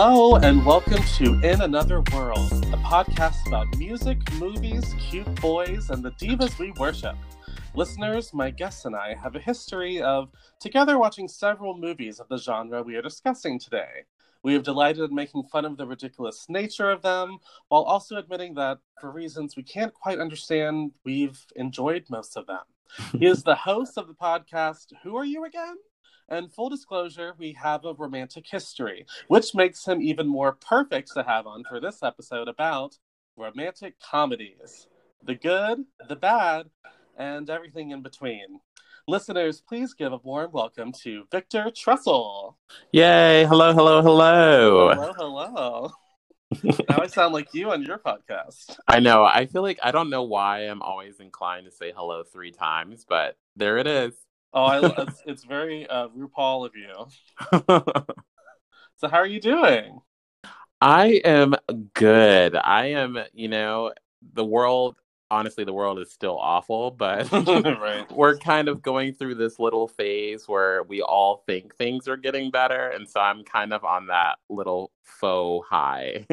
Hello, and welcome to In Another World, a podcast about music, movies, cute boys, and the divas we worship. Listeners, my guests and I have a history of together watching several movies of the genre we are discussing today. We have delighted in making fun of the ridiculous nature of them, while also admitting that, for reasons we can't quite understand, we've enjoyed most of them. he is the host of the podcast, Who Are You Again? And full disclosure, we have a romantic history, which makes him even more perfect to have on for this episode about romantic comedies the good, the bad, and everything in between. Listeners, please give a warm welcome to Victor Trussell. Yay! Hello, hello, hello. Hello, hello. now I sound like you on your podcast. I know. I feel like I don't know why I'm always inclined to say hello three times, but there it is. Oh, I, it's, it's very uh, RuPaul of you. so, how are you doing? I am good. I am, you know, the world, honestly, the world is still awful, but right. we're kind of going through this little phase where we all think things are getting better. And so I'm kind of on that little faux high.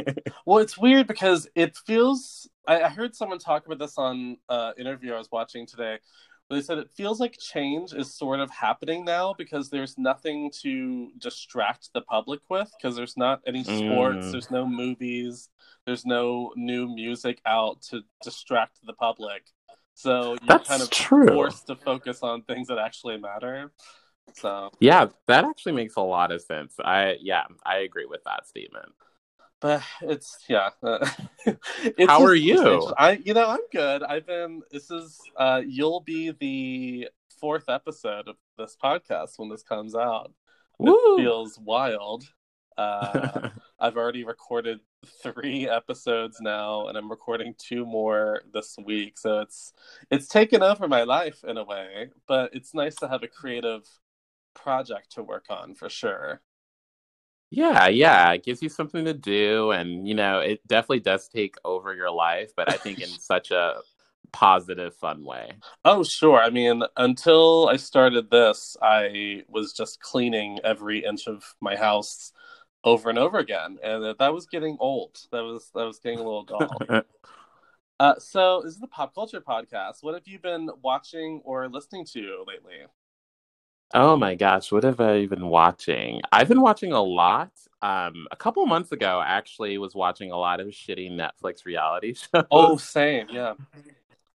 well, it's weird because it feels, I, I heard someone talk about this on an uh, interview I was watching today they said it feels like change is sort of happening now because there's nothing to distract the public with because there's not any sports, mm. there's no movies, there's no new music out to distract the public. So you're That's kind of true. forced to focus on things that actually matter. So Yeah, that actually makes a lot of sense. I yeah, I agree with that statement but it's yeah. Uh, it's How are you? I you know I'm good. I've been. This is uh, you'll be the fourth episode of this podcast when this comes out. It feels wild. Uh, I've already recorded three episodes now, and I'm recording two more this week. So it's it's taken over my life in a way, but it's nice to have a creative project to work on for sure. Yeah, yeah, it gives you something to do, and you know, it definitely does take over your life, but I think in such a positive, fun way. Oh, sure. I mean, until I started this, I was just cleaning every inch of my house over and over again, and that was getting old. That was that was getting a little dull. uh, so, this is the pop culture podcast. What have you been watching or listening to lately? Oh my gosh, what have I been watching? I've been watching a lot. Um, a couple months ago, I actually was watching a lot of shitty Netflix reality shows. Oh, same, yeah.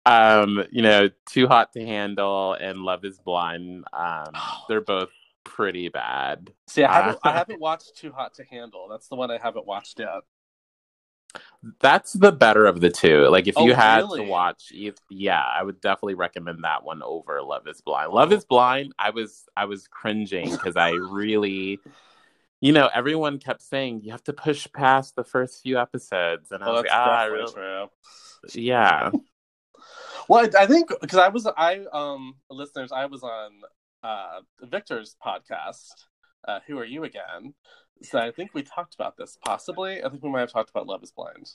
Um, you know, Too Hot to Handle and Love Is Blind. Um, they're both pretty bad. See, I haven't, uh, I haven't watched Too Hot to Handle. That's the one I haven't watched yet. That's the better of the two. Like if oh, you had really? to watch, yeah, I would definitely recommend that one over Love Is Blind. Love Is Blind, I was I was cringing because I really, you know, everyone kept saying you have to push past the first few episodes, and I was like, ah, really, true. yeah. well, I think because I was I um listeners, I was on uh Victor's podcast. Uh, Who are you again? So I think we talked about this possibly. I think we might have talked about Love Is Blind.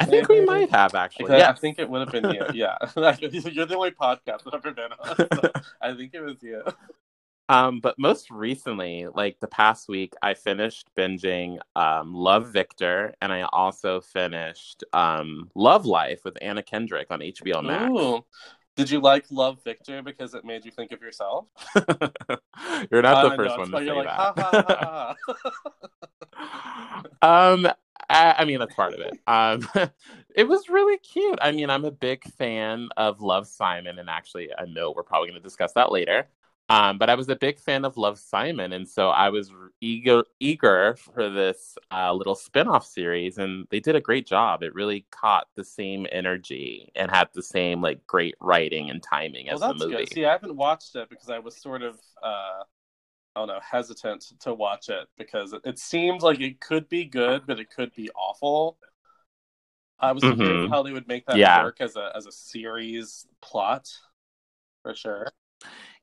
I think we might have actually. Yeah, I think it would have been you. Yeah, you're the only podcast I've ever been on. So I think it was you. Um, but most recently, like the past week, I finished binging um, Love Victor, and I also finished um, Love Life with Anna Kendrick on HBO Max. Ooh. Did you like Love Victor because it made you think of yourself? You're not the uh, first one to say like, that. Ha, ha, ha, um, I, I, mean that's part of it. Um, it was really cute. I mean, I'm a big fan of Love Simon, and actually, I know we're probably going to discuss that later. Um, but I was a big fan of Love Simon, and so I was eager eager for this uh, little spin-off series, and they did a great job. It really caught the same energy and had the same like great writing and timing well, as the movie. Good. See, I haven't watched it because I was sort of uh, I don't know hesitant to watch it because it, it seemed like it could be good, but it could be awful. I was mm-hmm. wondering how they would make that yeah. work as a as a series plot, for sure.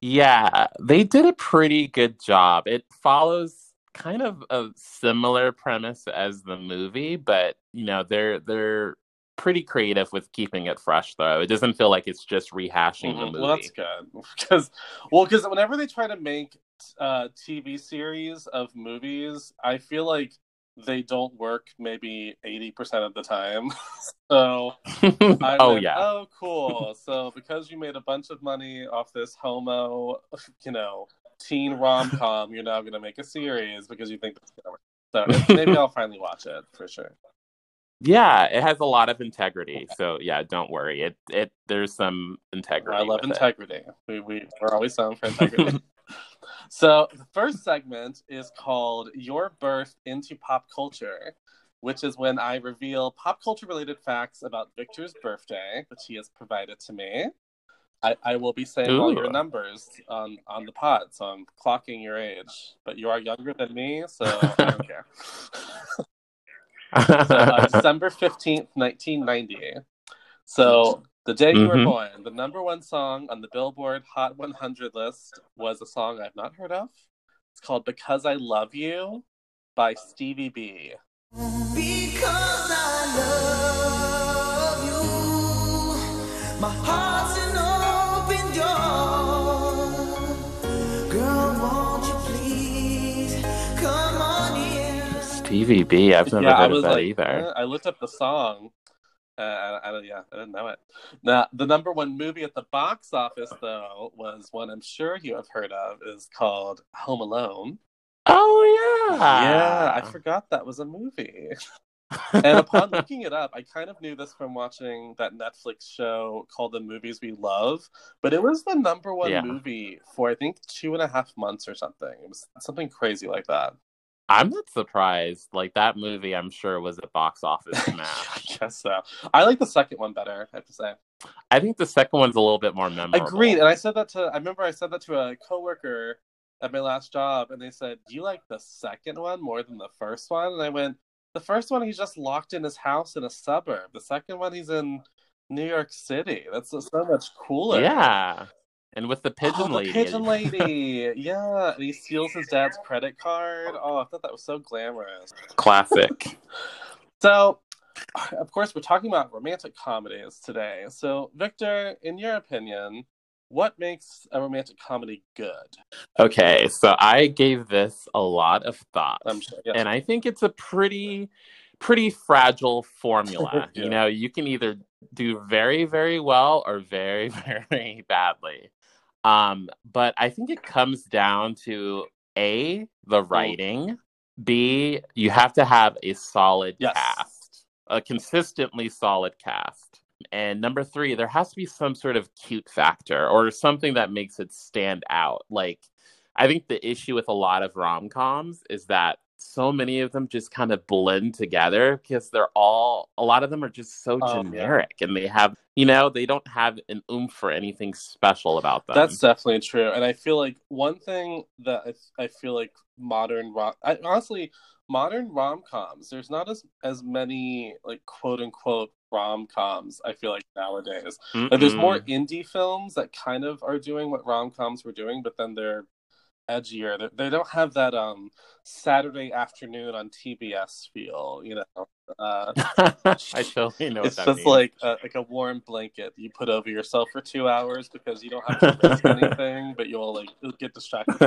Yeah, they did a pretty good job. It follows kind of a similar premise as the movie, but you know, they're they're pretty creative with keeping it fresh though. It doesn't feel like it's just rehashing mm-hmm. the movie. Well, that's good. Because well, because whenever they try to make uh, TV series of movies, I feel like they don't work maybe 80% of the time. so, I oh, yeah. Oh, cool. so, because you made a bunch of money off this homo, you know, teen rom com, you're now going to make a series because you think it's going to work. So, maybe I'll finally watch it for sure. Yeah, it has a lot of integrity. So yeah, don't worry. It it there's some integrity. I love integrity. It. We we we're always known for integrity. So the first segment is called Your Birth into Pop Culture, which is when I reveal pop culture related facts about Victor's birthday, which he has provided to me. I, I will be saying Ooh. all your numbers on, on the pod, so I'm clocking your age. But you are younger than me, so I don't care. so, uh, December 15th, 1990. So the day you mm-hmm. were born, the number one song on the Billboard Hot 100 list was a song I've not heard of. It's called Because I Love You by Stevie B. Because I love you, my heart's an open door. Girl, won't you please come on in? Stevie B, I've never yeah, heard of that like, either. I looked up the song uh, I, I, yeah, I didn't know it. Now, the number one movie at the box office, though, was one I'm sure you have heard of. is called Home Alone. Oh yeah, yeah. I forgot that was a movie. and upon looking it up, I kind of knew this from watching that Netflix show called The Movies We Love, but it was the number one yeah. movie for I think two and a half months or something. It was something crazy like that. I'm not surprised. Like that movie, I'm sure was a box office smash. I guess so. I like the second one better. I have to say. I think the second one's a little bit more memorable. Agreed. And I said that to. I remember I said that to a coworker at my last job, and they said, "Do you like the second one more than the first one?" And I went, "The first one, he's just locked in his house in a suburb. The second one, he's in." New York City. That's so much cooler. Yeah. And with the oh, pigeon oh, lady. pigeon lady. yeah. And he steals his dad's credit card. Oh, I thought that was so glamorous. Classic. so, of course, we're talking about romantic comedies today. So, Victor, in your opinion, what makes a romantic comedy good? Okay, so I gave this a lot of thought. Sure, yes. And I think it's a pretty pretty fragile formula. yeah. You know, you can either do very very well or very very badly. Um, but I think it comes down to A, the writing, B, you have to have a solid yes. cast, a consistently solid cast. And number three, there has to be some sort of cute factor or something that makes it stand out. Like, I think the issue with a lot of rom coms is that so many of them just kind of blend together because they're all a lot of them are just so oh, generic yeah. and they have you know they don't have an oomph for anything special about them. That's definitely true and i feel like one thing that i, I feel like modern rom I, honestly modern rom-coms there's not as as many like quote unquote rom-coms i feel like nowadays. Like, there's more indie films that kind of are doing what rom-coms were doing but then they're edgier. They, they don't have that um Saturday afternoon on TBS feel, you know. Uh, I totally know. It's just means. like a, like a warm blanket you put over yourself for two hours because you don't have to risk anything, but you'll like you'll get distracted.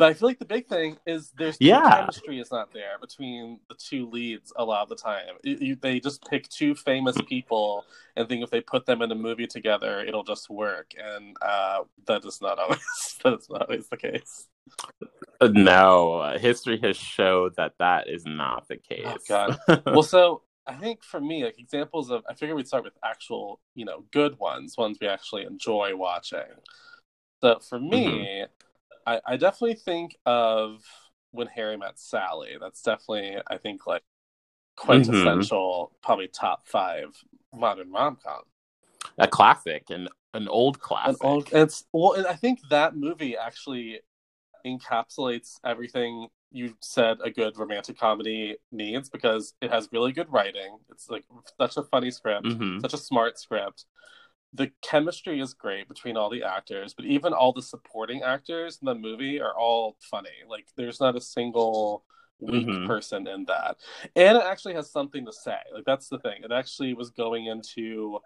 But I feel like the big thing is there's yeah. chemistry is not there between the two leads a lot of the time. It, you, they just pick two famous people and think if they put them in a movie together, it'll just work, and uh, that is not always that's not always the case. Uh, no, history has showed that that is not the case. Oh, God. well, so I think for me, like examples of, I figure we'd start with actual, you know, good ones, ones we actually enjoy watching. So for me, mm-hmm. I, I definitely think of when Harry met Sally. That's definitely, I think, like quintessential, mm-hmm. probably top five modern rom com. A classic and an old classic. An old, it's well, and I think that movie actually encapsulates everything you said a good romantic comedy needs because it has really good writing. It's like such a funny script, mm-hmm. such a smart script the chemistry is great between all the actors, but even all the supporting actors in the movie are all funny. Like there's not a single weak mm-hmm. person in that. And it actually has something to say. Like that's the thing. It actually was going into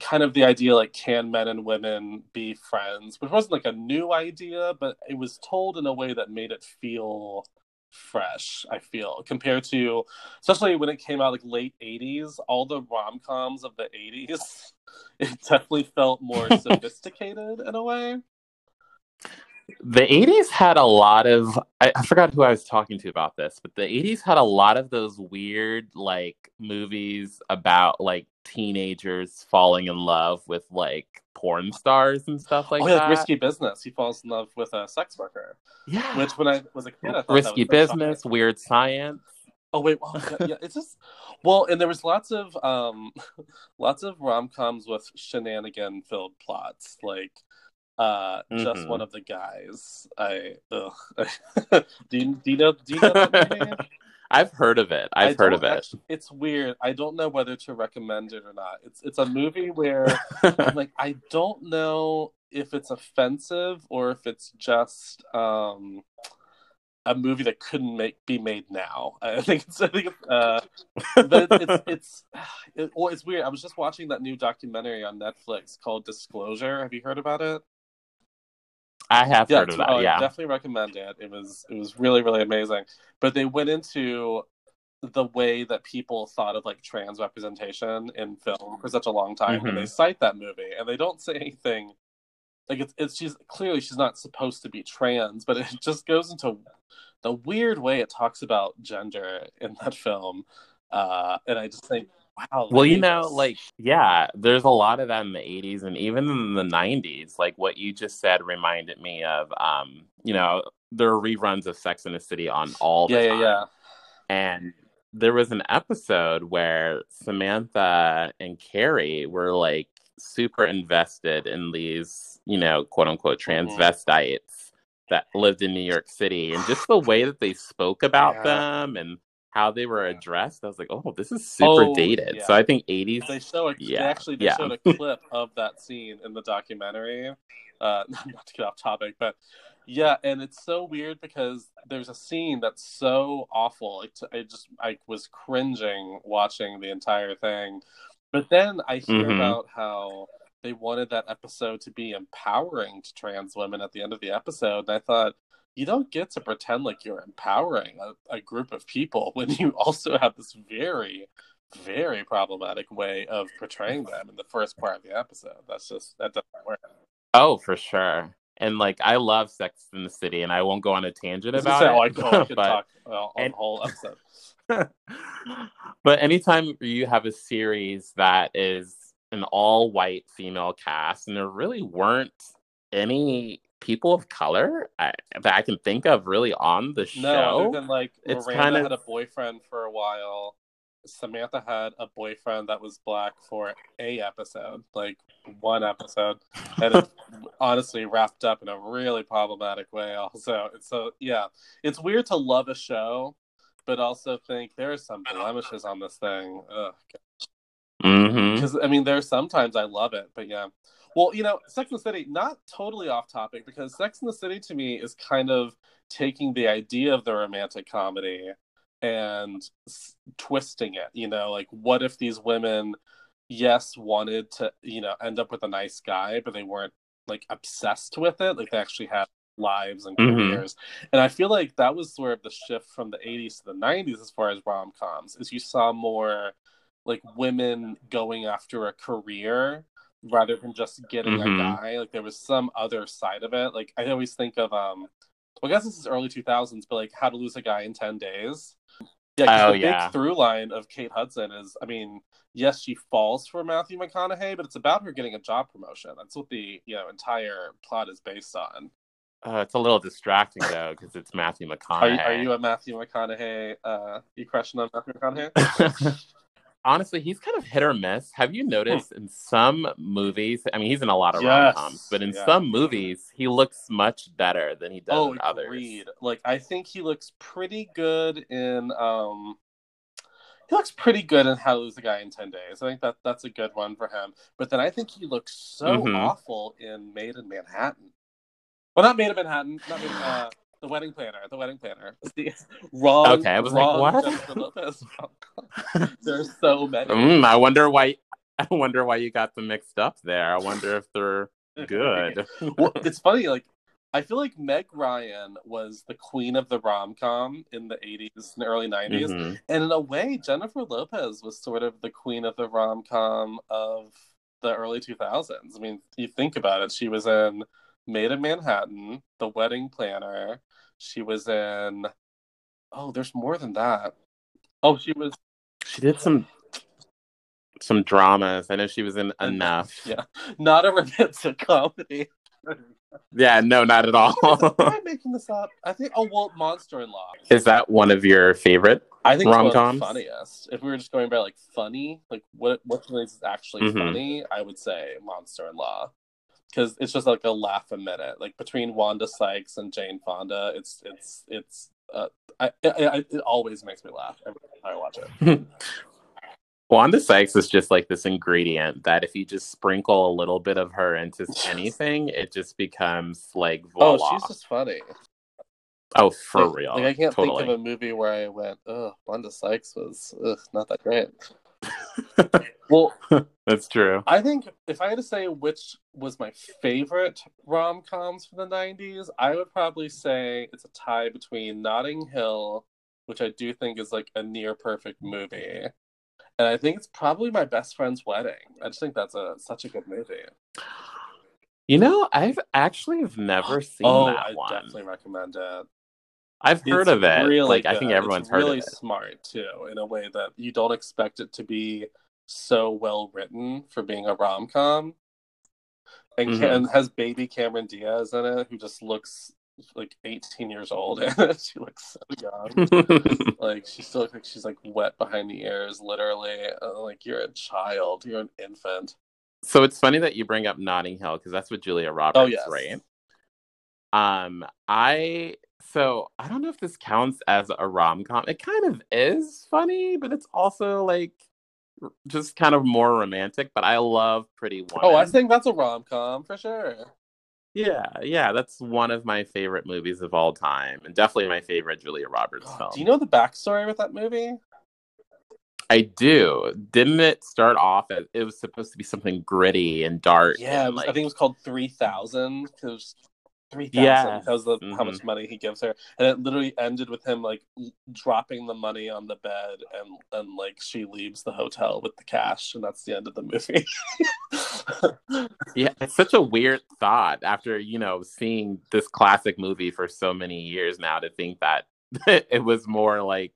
kind of the idea like can men and women be friends, which wasn't like a new idea, but it was told in a way that made it feel fresh i feel compared to especially when it came out like late 80s all the rom-coms of the 80s it definitely felt more sophisticated in a way the 80s had a lot of I, I, forgot who i was talking to about this but the 80s had a lot of those weird like movies about like teenagers falling in love with like porn stars and stuff like oh, yeah, that. Like risky business. He falls in love with a sex worker. Yeah. Which when I was a kid, I risky business, weird science. Oh wait, well, yeah, it's just well, and there was lots of um, lots of rom coms with shenanigan filled plots, like uh, mm-hmm. just one of the guys. I ugh. do, you, do you know do you know I've heard of it. I've heard of it. Actually, it's weird. I don't know whether to recommend it or not. It's it's a movie where I'm like I don't know if it's offensive or if it's just um a movie that couldn't make be made now. I think it's I think it's, uh, it's it's well, it's weird. I was just watching that new documentary on Netflix called Disclosure. Have you heard about it? I have yeah, heard of that. Oh, yeah, I definitely recommend it. It was it was really really amazing. But they went into the way that people thought of like trans representation in film for such a long time, mm-hmm. and they mm-hmm. cite that movie, and they don't say anything. Like it's it's she's clearly she's not supposed to be trans, but it just goes into the weird way it talks about gender in that film, uh, and I just think Wow. Well, you know, like, yeah, there's a lot of that in the 80s and even in the 90s. Like, what you just said reminded me of, um, you know, there are reruns of Sex in the City on all the yeah, time. Yeah, yeah. And there was an episode where Samantha and Carrie were like super invested in these, you know, quote unquote mm-hmm. transvestites that lived in New York City and just the way that they spoke about yeah. them and how they were addressed, I was like, oh, this is super oh, dated. Yeah. So I think 80s. They show a, yeah. They actually they yeah. showed a clip of that scene in the documentary. Uh, not to get off topic, but yeah, and it's so weird because there's a scene that's so awful. It, I just I was cringing watching the entire thing, but then I hear mm-hmm. about how they wanted that episode to be empowering to trans women at the end of the episode, and I thought you don't get to pretend like you're empowering a, a group of people when you also have this very very problematic way of portraying them in the first part of the episode. That's just that doesn't work. Oh, for sure. And like I love Sex in the City, and I won't go on a tangent about say, it. I, oh, I could but, talk well, on and, the whole episode. but anytime you have a series that is an all-white female cast, and there really weren't any people of color I, that I can think of really on the show. No, other than like it's Miranda kind of... had a boyfriend for a while. Samantha had a boyfriend that was black for a episode, like one episode, and it honestly wrapped up in a really problematic way. Also, so yeah, it's weird to love a show, but also think there's some blemishes on this thing. Because mm-hmm. I mean, there's sometimes I love it, but yeah. Well, you know, Sex and the City, not totally off topic, because Sex and the City to me is kind of taking the idea of the romantic comedy and s- twisting it. You know, like what if these women, yes, wanted to, you know, end up with a nice guy, but they weren't like obsessed with it. Like they actually had lives and mm-hmm. careers. Mm-hmm. And I feel like that was sort of the shift from the 80s to the 90s as far as rom coms, is you saw more like women going after a career rather than just getting mm-hmm. a guy. Like there was some other side of it. Like I always think of um well, I guess this is early two thousands, but like how to lose a guy in ten days. Yeah, oh, the yeah. big through line of Kate Hudson is, I mean, yes, she falls for Matthew McConaughey, but it's about her getting a job promotion. That's what the you know entire plot is based on. Uh, it's a little distracting though because it's Matthew McConaughey. Are you, are you a Matthew McConaughey? Uh, you crushing on Matthew McConaughey? honestly, he's kind of hit or miss. Have you noticed in some movies? I mean, he's in a lot of yes. rom coms, but in some movies, he looks much better than he does oh, in agreed. Like, I think he looks pretty good in. um he looks pretty good in How to Lose a Guy in Ten Days. I think that that's a good one for him. But then I think he looks so mm-hmm. awful in Maid in Manhattan. Well, not Maid in Manhattan. Not Maid, uh, the wedding planner, the wedding planner. The wrong. Okay, I was like, what? There's so many. Mm, I wonder why. I wonder why you got them mixed up there. I wonder if they're good. well, it's funny. Like I feel like Meg Ryan was the queen of the rom com in the 80s and early 90s. Mm-hmm. And in a way, Jennifer Lopez was sort of the queen of the rom com of the early 2000s. I mean, you think about it, she was in Maid in Manhattan, The Wedding Planner. She was in, oh, there's more than that. Oh, she was. She did some some dramas. I know she was in Enough. Yeah, not a romantic comedy. Yeah, no, not at all. Am I making this up? I think. Oh well, Monster in Law. Is that one of your favorite? I think rom coms. Funniest. If we were just going by like funny, like what what is actually mm-hmm. funny, I would say Monster in Law, because it's just like a laugh a minute. Like between Wanda Sykes and Jane Fonda, it's it's it's. Uh, I, I, I it always makes me laugh every time I watch it. Wanda Sykes is just like this ingredient that if you just sprinkle a little bit of her into anything, it just becomes like voila. Oh, she's just funny. Oh, for like, real. Like I can't totally. think of a movie where I went, "Oh, Wanda Sykes was ugh, not that great." well, that's true. I think if I had to say which was my favorite rom coms from the '90s, I would probably say it's a tie between Notting Hill, which I do think is like a near perfect movie, and I think it's probably my best friend's wedding. I just think that's a such a good movie. You know, I've actually have never seen oh, that I one. definitely recommend it. I've heard it's of it. Really like good. I think everyone's it's heard really of it. Really smart too, in a way that you don't expect it to be so well written for being a rom com. And, mm-hmm. has baby Cameron Diaz in it, who just looks like 18 years old and she looks so young like she still looks like she's like wet behind the ears literally uh, like you're a child you're an infant so it's funny that you bring up notting hill because that's what julia roberts oh, yes. right um i so i don't know if this counts as a rom-com it kind of is funny but it's also like just kind of more romantic but i love pretty woman oh i think that's a rom-com for sure yeah, yeah, that's one of my favorite movies of all time, and definitely my favorite Julia Roberts film. Do you know the backstory with that movie? I do. Didn't it start off as it was supposed to be something gritty and dark? Yeah, and like... I think it was called Three Thousand because three thousand. Yeah, that was the, mm-hmm. how much money he gives her, and it literally ended with him like dropping the money on the bed, and and like she leaves the hotel with the cash, and that's the end of the movie. yeah, it's such a weird thought after you know seeing this classic movie for so many years now to think that it was more like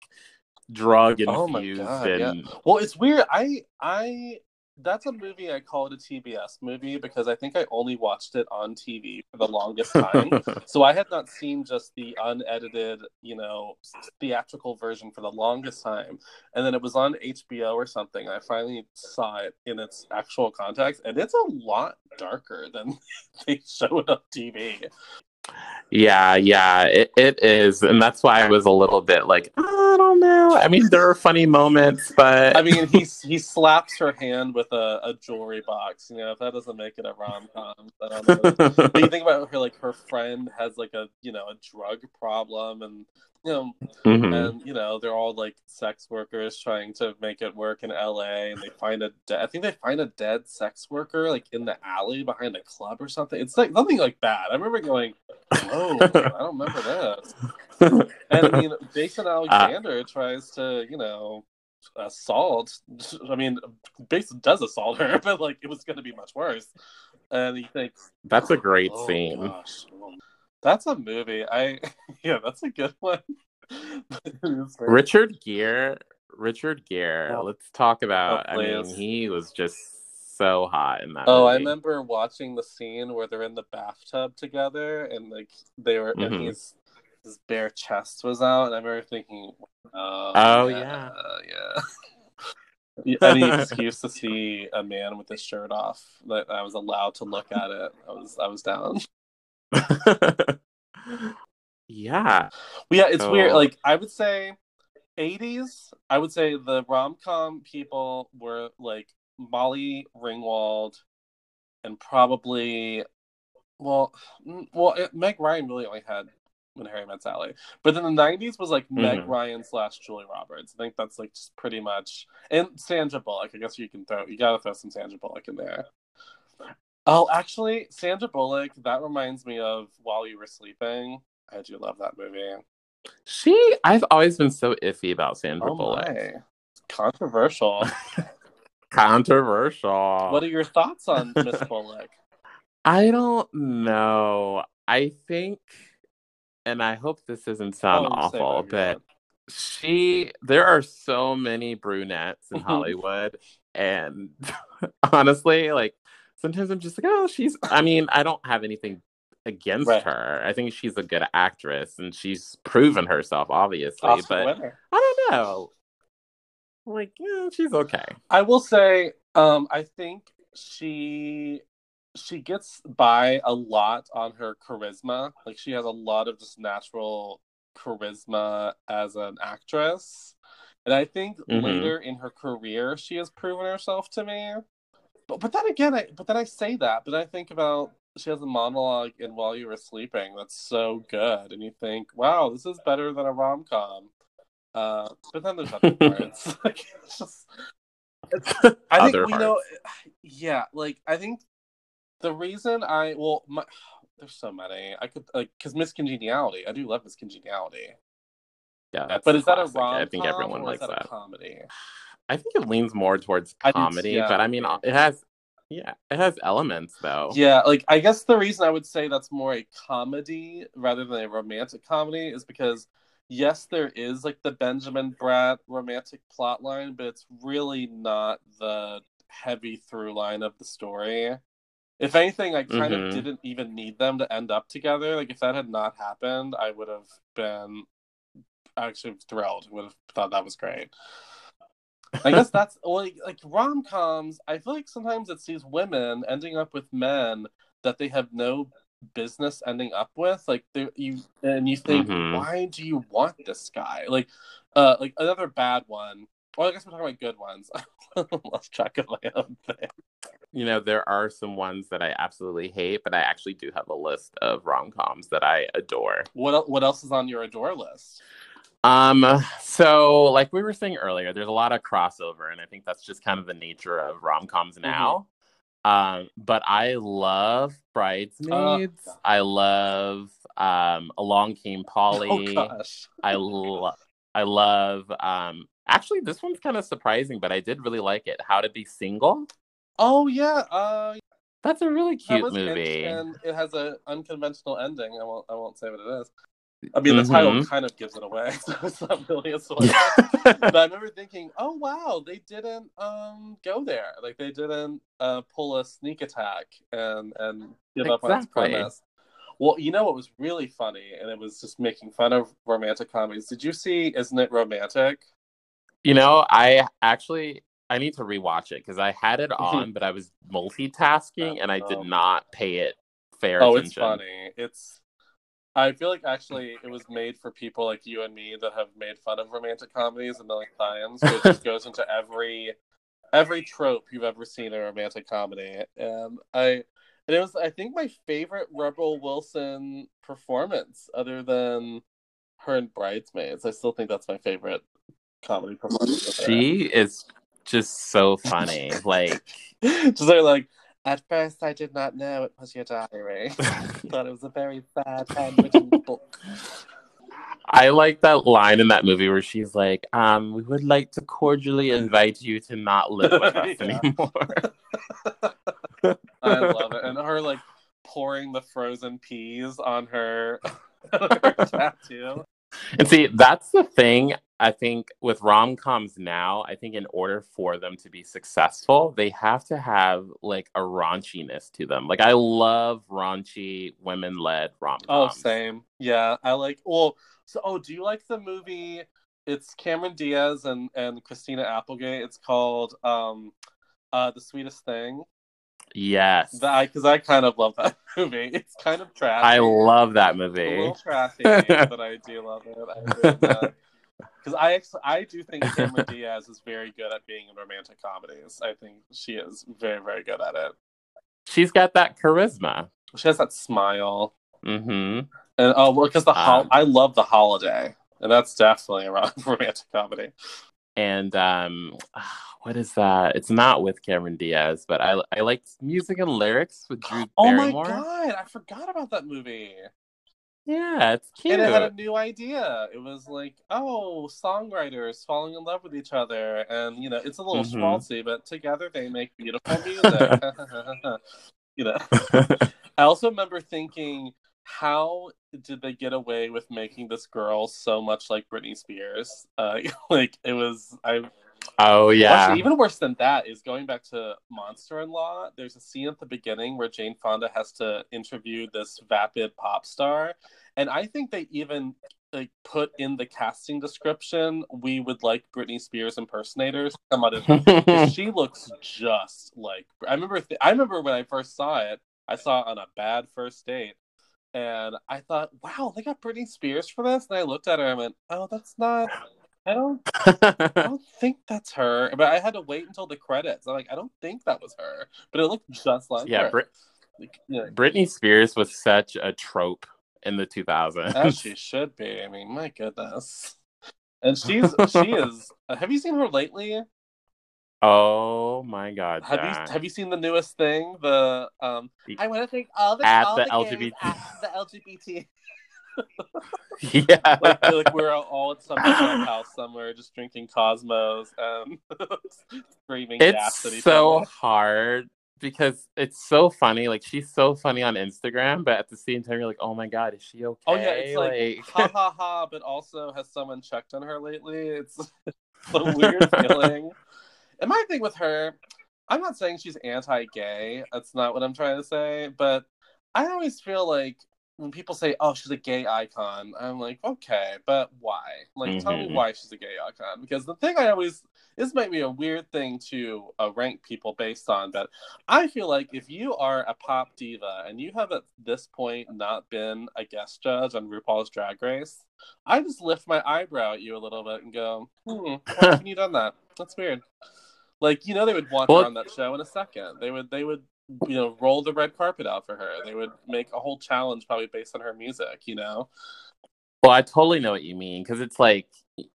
drug infused. Oh my God, and... yeah. Well, it's weird. I I that's a movie I call it a TBS movie because I think I only watched it on TV for the longest time. so I had not seen just the unedited, you know, theatrical version for the longest time. And then it was on HBO or something. I finally saw it in its actual context, and it's a lot darker than they showed on TV. Yeah, yeah, it, it is. And that's why I was a little bit like, I don't know. I mean, there are funny moments, but I mean, he he slaps her hand with a, a jewelry box. You know, if that doesn't make it a rom com, know. Um, but you think about her, like her friend has like a you know a drug problem, and you know, mm-hmm. and you know they're all like sex workers trying to make it work in L.A. And they find a, de- I think they find a dead sex worker like in the alley behind a club or something. It's like nothing like that. I remember going, "Oh, I don't remember this." and I mean, Jason uh, Alexander uh, tries to, you know, assault. I mean, Jason does assault her, but like it was going to be much worse. And he thinks that's a great oh, scene. Gosh. That's a movie. I yeah, that's a good one. Richard Gere. Richard Gere. Oh. Let's talk about. Oh, I mean, he was just so hot in that. Oh, movie. I remember watching the scene where they're in the bathtub together, and like they were, mm-hmm. and he's his bare chest was out, and I remember thinking, "Oh, oh yeah, yeah." Any excuse to see a man with his shirt off that I was allowed to look at it, I was I was down. yeah. Well, yeah, it's oh. weird. Like I would say 80s, I would say the rom-com people were like Molly Ringwald and probably well well Meg Ryan really only had when Harry Met Sally. But then the '90s was like mm-hmm. Meg Ryan slash Julie Roberts. I think that's like just pretty much and Sandra Bullock. I guess you can throw you gotta throw some Sandra Bullock in there. Oh, actually, Sandra Bullock. That reminds me of While You Were Sleeping. I do love that movie. She, I've always been so iffy about Sandra oh Bullock. My. Controversial. Controversial. What are your thoughts on Miss Bullock? I don't know. I think, and I hope this doesn't sound oh, awful, but she, there are so many brunettes in Hollywood. and honestly, like, sometimes I'm just like, oh, she's, I mean, I don't have anything against right. her. I think she's a good actress and she's proven herself, obviously. Oscar but winner. I don't know. Like, yeah, she's okay. I will say, um, I think she she gets by a lot on her charisma. Like she has a lot of just natural charisma as an actress. And I think mm-hmm. later in her career she has proven herself to me. But but then again I but then I say that, but I think about she has a monologue in While You Were Sleeping that's so good and you think, wow, this is better than a rom com. Uh, but then there's other parts. like, it's just, it's, I think we know. Yeah, like I think the reason I well, my, there's so many. I could like because Miss Congeniality. I do love Miss Congeniality. Yeah, but is classic. that a rom? I think everyone likes that, that. comedy. I think it leans more towards comedy, yeah. but I mean, it has yeah, it has elements though. Yeah, like I guess the reason I would say that's more a comedy rather than a romantic comedy is because yes, there is like the Benjamin Bratt romantic plot line, but it's really not the heavy through line of the story. If anything, I kind mm-hmm. of didn't even need them to end up together. Like if that had not happened, I would have been actually thrilled. Would have thought that was great. I guess that's like like rom coms. I feel like sometimes it's these women ending up with men that they have no business ending up with. Like you and you think, mm-hmm. why do you want this guy? Like, uh, like another bad one. Well, I guess we're talking about good ones. lost track of my own thing. You know, there are some ones that I absolutely hate, but I actually do have a list of rom coms that I adore. What What else is on your adore list? Um, so like we were saying earlier, there's a lot of crossover, and I think that's just kind of the nature of rom coms mm-hmm. now. Mm-hmm. Um, but I love Bridesmaids. Oh, I love um, Along Came oh, Polly. Oh, I love. I love. Um, actually, this one's kind of surprising, but I did really like it. How to Be Single. Oh yeah, uh, that's a really cute movie, and it has an unconventional ending. I won't. I won't say what it is. I mean, the mm-hmm. title kind of gives it away, so it's not really a spoiler. but I remember thinking, "Oh wow, they didn't um go there. Like they didn't uh, pull a sneak attack and and give exactly. up on its premise." Well, you know what was really funny, and it was just making fun of romantic comedies. Did you see Isn't It Romantic? You know, I actually I need to rewatch it because I had it on, but I was multitasking and I did not pay it fair oh, attention. it's funny. It's I feel like actually it was made for people like you and me that have made fun of romantic comedies a million times. It just goes into every every trope you've ever seen in a romantic comedy, and I and it was I think my favorite Rebel Wilson performance, other than her in Bridesmaids. I still think that's my favorite comedy performance. She is just so funny, like just like at first, I did not know it was your diary. Thought it was a very bad handwritten book. I like that line in that movie where she's like, um, we would like to cordially invite you to not live with us anymore. I love it. And her like pouring the frozen peas on her, her tattoo. And see, that's the thing. I think with rom coms now, I think in order for them to be successful, they have to have like a raunchiness to them. Like I love raunchy women led rom coms. Oh, same. Yeah, I like. Well, so oh, do you like the movie? It's Cameron Diaz and and Christina Applegate. It's called um, uh, the sweetest thing. Yes, because I, I, kind of love that movie. It's kind of trashy. I love that movie. It's a little trashy, but I do love it. Because I, actually, I do think Cameron Diaz is very good at being in romantic comedies. I think she is very, very good at it. She's got that charisma. She has that smile. Mm-hmm. And oh, well, because the ho- um, I love the holiday, and that's definitely a romantic comedy. And um, what is that? It's not with Cameron Diaz, but I I like music and lyrics with Drew Oh Barrymore. my god, I forgot about that movie. Yeah, it's cute. And it had a new idea. It was like, oh, songwriters falling in love with each other, and you know, it's a little mm-hmm. schmaltzy, but together they make beautiful music. you know. I also remember thinking, how did they get away with making this girl so much like Britney Spears? Uh, like it was, I Oh yeah. Actually, even worse than that is going back to Monster in Law. There's a scene at the beginning where Jane Fonda has to interview this vapid pop star, and I think they even like put in the casting description we would like Britney Spears impersonators come out of she looks just like I remember th- I remember when I first saw it I saw it on a bad first date and I thought wow they got Britney Spears for this and I looked at her and I went oh that's not I don't, I don't think that's her. But I had to wait until the credits. I'm like, I don't think that was her. But it looked just like yeah, her. Brit- like, yeah. Britney Spears was such a trope in the 2000s. As she should be. I mean, my goodness. And she's she is. Uh, have you seen her lately? Oh my god! Have Jack. you have you seen the newest thing? The um, I want to thank all the at all the, the LGBT at the LGBT yeah, like, like we're all at some house somewhere, just drinking Cosmos and screaming. It's so hard because it's so funny. Like she's so funny on Instagram, but at the same time, you're like, oh my god, is she okay? Oh yeah, it's like, like... ha ha ha. But also, has someone checked on her lately? It's a weird feeling. And my thing with her, I'm not saying she's anti-gay. That's not what I'm trying to say. But I always feel like when people say, "Oh, she's a gay icon," I'm like, okay, but why? Like, mm-hmm. tell me mm-hmm. why she's a gay icon. Because the thing I always this might be a weird thing to uh, rank people based on, but I feel like if you are a pop diva and you have at this point not been a guest judge on RuPaul's Drag Race, I just lift my eyebrow at you a little bit and go, "Hmm, why haven't you done that? That's weird." Like you know, they would want well, her on that show in a second. They would. They would you know roll the red carpet out for her they would make a whole challenge probably based on her music you know well i totally know what you mean because it's like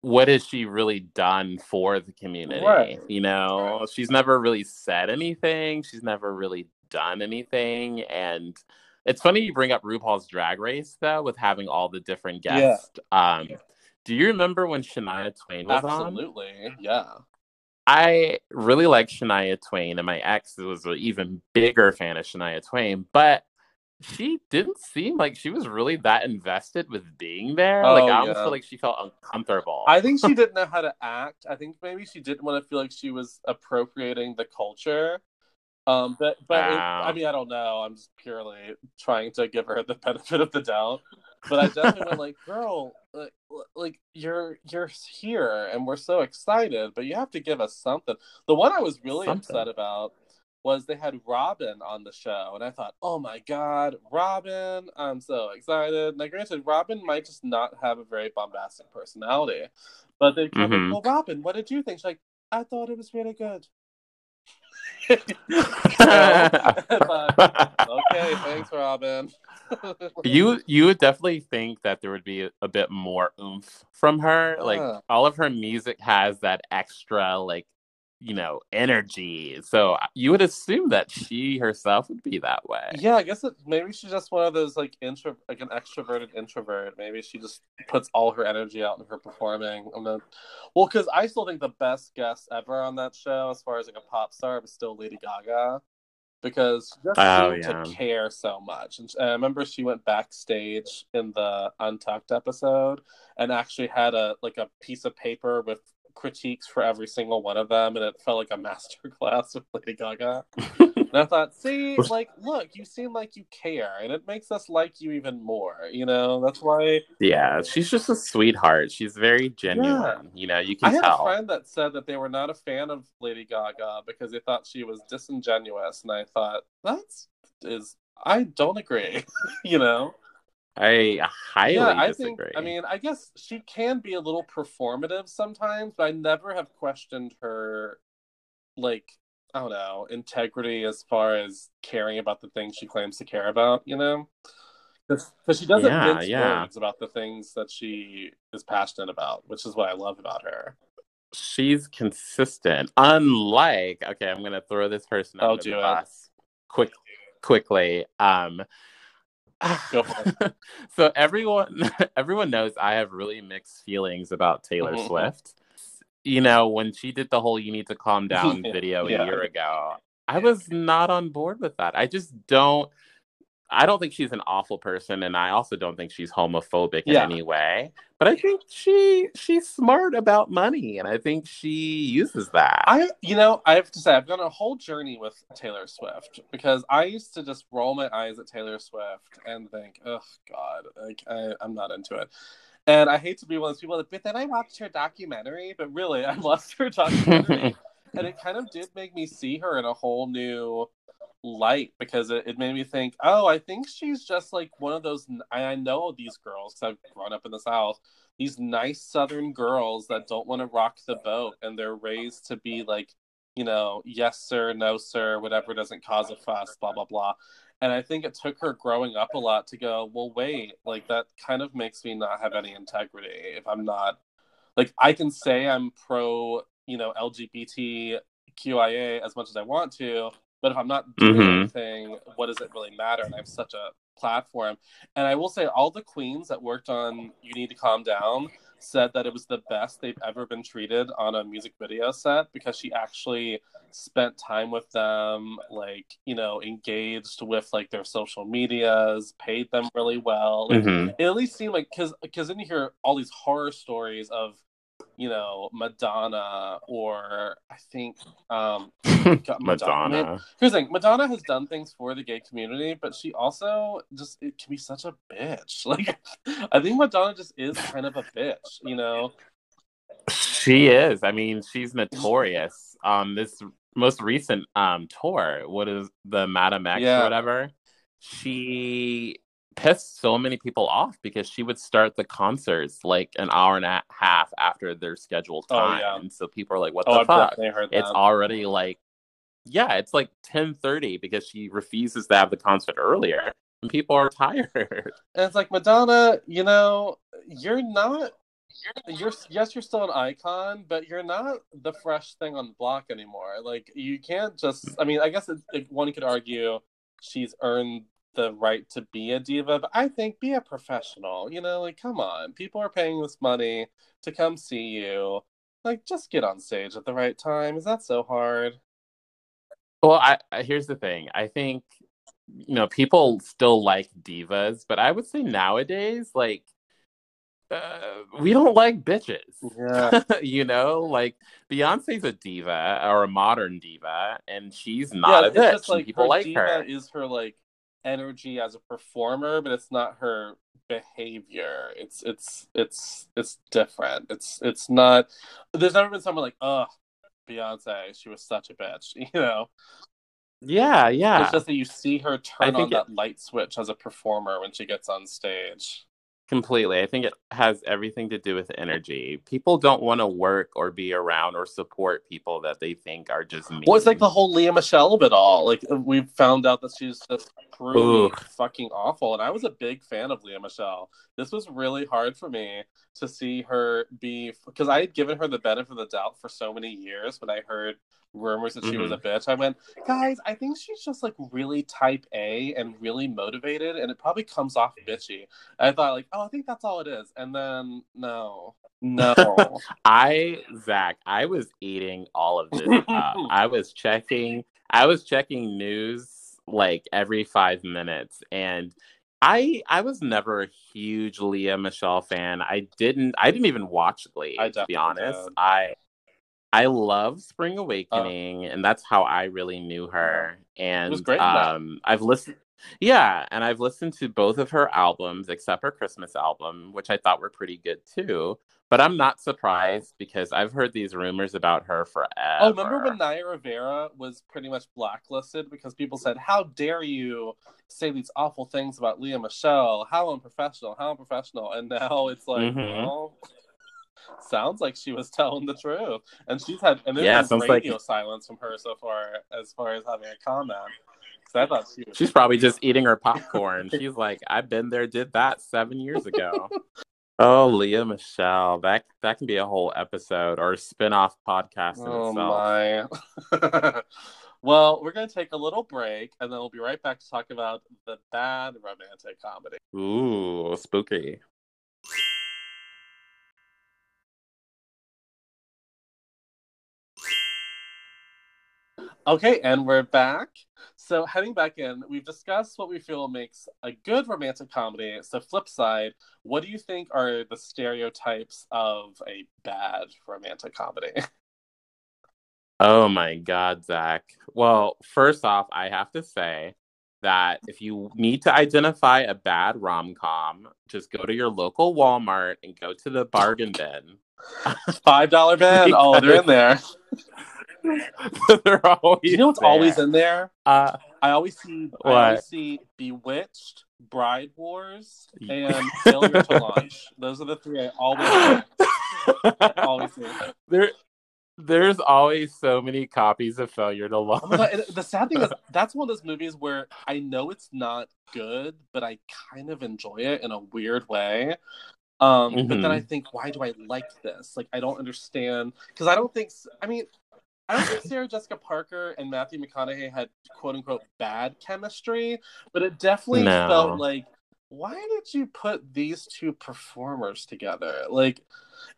what has she really done for the community right. you know right. she's never really said anything she's never really done anything and it's funny you bring up rupaul's drag race though with having all the different guests yeah. um do you remember when shania twain was absolutely. on absolutely yeah I really like Shania Twain, and my ex was an even bigger fan of Shania Twain, but she didn't seem like she was really that invested with being there. Oh, like I almost yeah. feel like she felt uncomfortable. I think she didn't know how to act. I think maybe she didn't want to feel like she was appropriating the culture. Um, but but wow. it, I mean I don't know. I'm just purely trying to give her the benefit of the doubt. But I definitely went like, girl, like, like you're you're here and we're so excited, but you have to give us something. The one I was really something. upset about was they had Robyn on the show, and I thought, oh my god, Robyn! I'm so excited. Now, granted, Robin might just not have a very bombastic personality, but they come mm-hmm. well, Robyn, what did you think? She's like, I thought it was really good. but, okay, thanks, Robyn you you would definitely think that there would be a, a bit more oomph from her. Like all of her music has that extra like you know energy. So uh, you would assume that she herself would be that way. Yeah, I guess it, maybe she's just one of those like intro like an extroverted introvert. Maybe she just puts all her energy out in her performing. I'm not... Well, because I still think the best guest ever on that show, as far as like a pop star, was still Lady Gaga because she just oh, seemed yeah. to care so much. And I uh, remember she went backstage in the Untucked episode and actually had a like a piece of paper with critiques for every single one of them, and it felt like a master class with Lady Gaga. and I thought, see, like, look, you seem like you care, and it makes us like you even more. You know, that's why. Yeah, she's just a sweetheart. She's very genuine. Yeah. You know, you can I had tell. a friend that said that they were not a fan of Lady Gaga because they thought she was disingenuous, and I thought that's is I don't agree. you know. I highly yeah, I disagree. Think, I mean, I guess she can be a little performative sometimes, but I never have questioned her, like, I don't know, integrity as far as caring about the things she claims to care about, you know? because she doesn't yeah, mince yeah. words about the things that she is passionate about, which is what I love about her. She's consistent. Unlike, okay, I'm gonna throw this person under the bus quick, quickly. Um, so everyone, everyone knows I have really mixed feelings about Taylor mm-hmm. Swift. You know, when she did the whole "You Need to Calm Down" video yeah. a year ago, I was not on board with that. I just don't. I don't think she's an awful person, and I also don't think she's homophobic yeah. in any way. But I think she she's smart about money, and I think she uses that. I, you know, I have to say, I've gone a whole journey with Taylor Swift because I used to just roll my eyes at Taylor Swift and think, "Oh God, like I, I'm not into it." And I hate to be one of those people that, but then I watched her documentary, but really, I watched her documentary, and it kind of did make me see her in a whole new light because it, it made me think, oh, I think she's just like one of those. I know these girls because I've grown up in the South. These nice Southern girls that don't want to rock the boat and they're raised to be like, you know, yes, sir, no, sir, whatever doesn't cause a fuss, blah, blah, blah. And I think it took her growing up a lot to go, well, wait, like that kind of makes me not have any integrity if I'm not, like, I can say I'm pro, you know, LGBTQIA as much as I want to, but if I'm not doing mm-hmm. anything, what does it really matter? And I have such a platform. And I will say, all the queens that worked on You Need to Calm Down said that it was the best they've ever been treated on a music video set because she actually spent time with them, like, you know, engaged with like their social medias, paid them really well. Mm-hmm. It at least seemed like, because because then you hear all these horror stories of you know Madonna or I think um Madonna. Madonna. Here's the thing: Madonna has done things for the gay community, but she also just it can be such a bitch. Like I think Madonna just is kind of a bitch, you know. She is. I mean, she's notorious. Um, this most recent um tour, what is the Madame X yeah. or whatever? She pissed so many people off because she would start the concerts like an hour and a half after their scheduled oh, time. Oh, yeah. So people are like, what oh, the fuck? It's already like yeah, it's like 10:30 because she refuses to have the concert earlier. And people are tired. And it's like Madonna, you know, you're not you're yes, you're still an icon, but you're not the fresh thing on the block anymore. Like you can't just. I mean, I guess it, it, one could argue she's earned the right to be a diva, but I think be a professional. You know, like come on, people are paying this money to come see you. Like, just get on stage at the right time. Is that so hard? Well, I, I here's the thing. I think you know people still like divas, but I would say nowadays, like uh, we don't like bitches. Yeah. you know, like Beyonce's a diva or a modern diva, and she's not yeah, a bitch. like people like her. Is her like energy as a performer, but it's not her behavior. It's it's it's it's different. It's it's not. There's never been someone like, oh, Beyonce, she was such a bitch. You know. Yeah, yeah. It's just that you see her turn on it... that light switch as a performer when she gets on stage. Completely. I think it has everything to do with energy. People don't want to work or be around or support people that they think are just mean. Well, it's like the whole Lea Michele of it all. Like uh, we found out that she's just truly fucking awful. And I was a big fan of Lea Michele. This was really hard for me to see her be because I had given her the benefit of the doubt for so many years when I heard rumors that she mm-hmm. was a bitch. I went, guys, I think she's just like really type A and really motivated, and it probably comes off bitchy. I thought like, oh, I think that's all it is, and then no, no. I Zach, I was eating all of this up. I was checking. I was checking news like every five minutes, and. I I was never a huge Lea Michele fan. I didn't I didn't even watch Glee to be honest. Did. I I love Spring oh. Awakening, uh, and that's how I really knew her. And um, I've listened, yeah, and I've listened to both of her albums, except her Christmas album, which I thought were pretty good too. But I'm not surprised because I've heard these rumors about her forever. Oh, remember when Naya Rivera was pretty much blacklisted because people said, "How dare you say these awful things about Lea Michele? How unprofessional! How unprofessional!" And now it's like, mm-hmm. well sounds like she was telling the truth, and she's had and there's yeah, been radio like... silence from her so far as far as having a comment. I thought she was... She's probably just eating her popcorn. She's like, I've been there, did that seven years ago. oh, Lea Michele, That that can be a whole episode or a spin-off podcast in oh, itself. My. well, we're gonna take a little break and then we'll be right back to talk about the bad romantic comedy. Ooh, spooky. Okay, and we're back. So, heading back in, we've discussed what we feel makes a good romantic comedy. So, flip side, what do you think are the stereotypes of a bad romantic comedy? Oh my God, Zach. Well, first off, I have to say that if you need to identify a bad rom com, just go to your local Walmart and go to the bargain bin. Five dollar bin. oh, they're in there. They're always. you know what's there. always in there? Uh, I always see. What? I always see Bewitched, Bride Wars, and Failure to Launch. Those are the three I always. always see. There, there's always so many copies of Failure to Launch. Oh the sad thing is, that's one of those movies where I know it's not good, but I kind of enjoy it in a weird way. Um, mm-hmm. But then I mm-hmm. think, why do I like this? Like, I don't understand because I don't think. I mean, I don't think Sarah Jessica Parker and Matthew McConaughey had quote unquote bad chemistry, but it definitely no. felt like why did you put these two performers together? Like,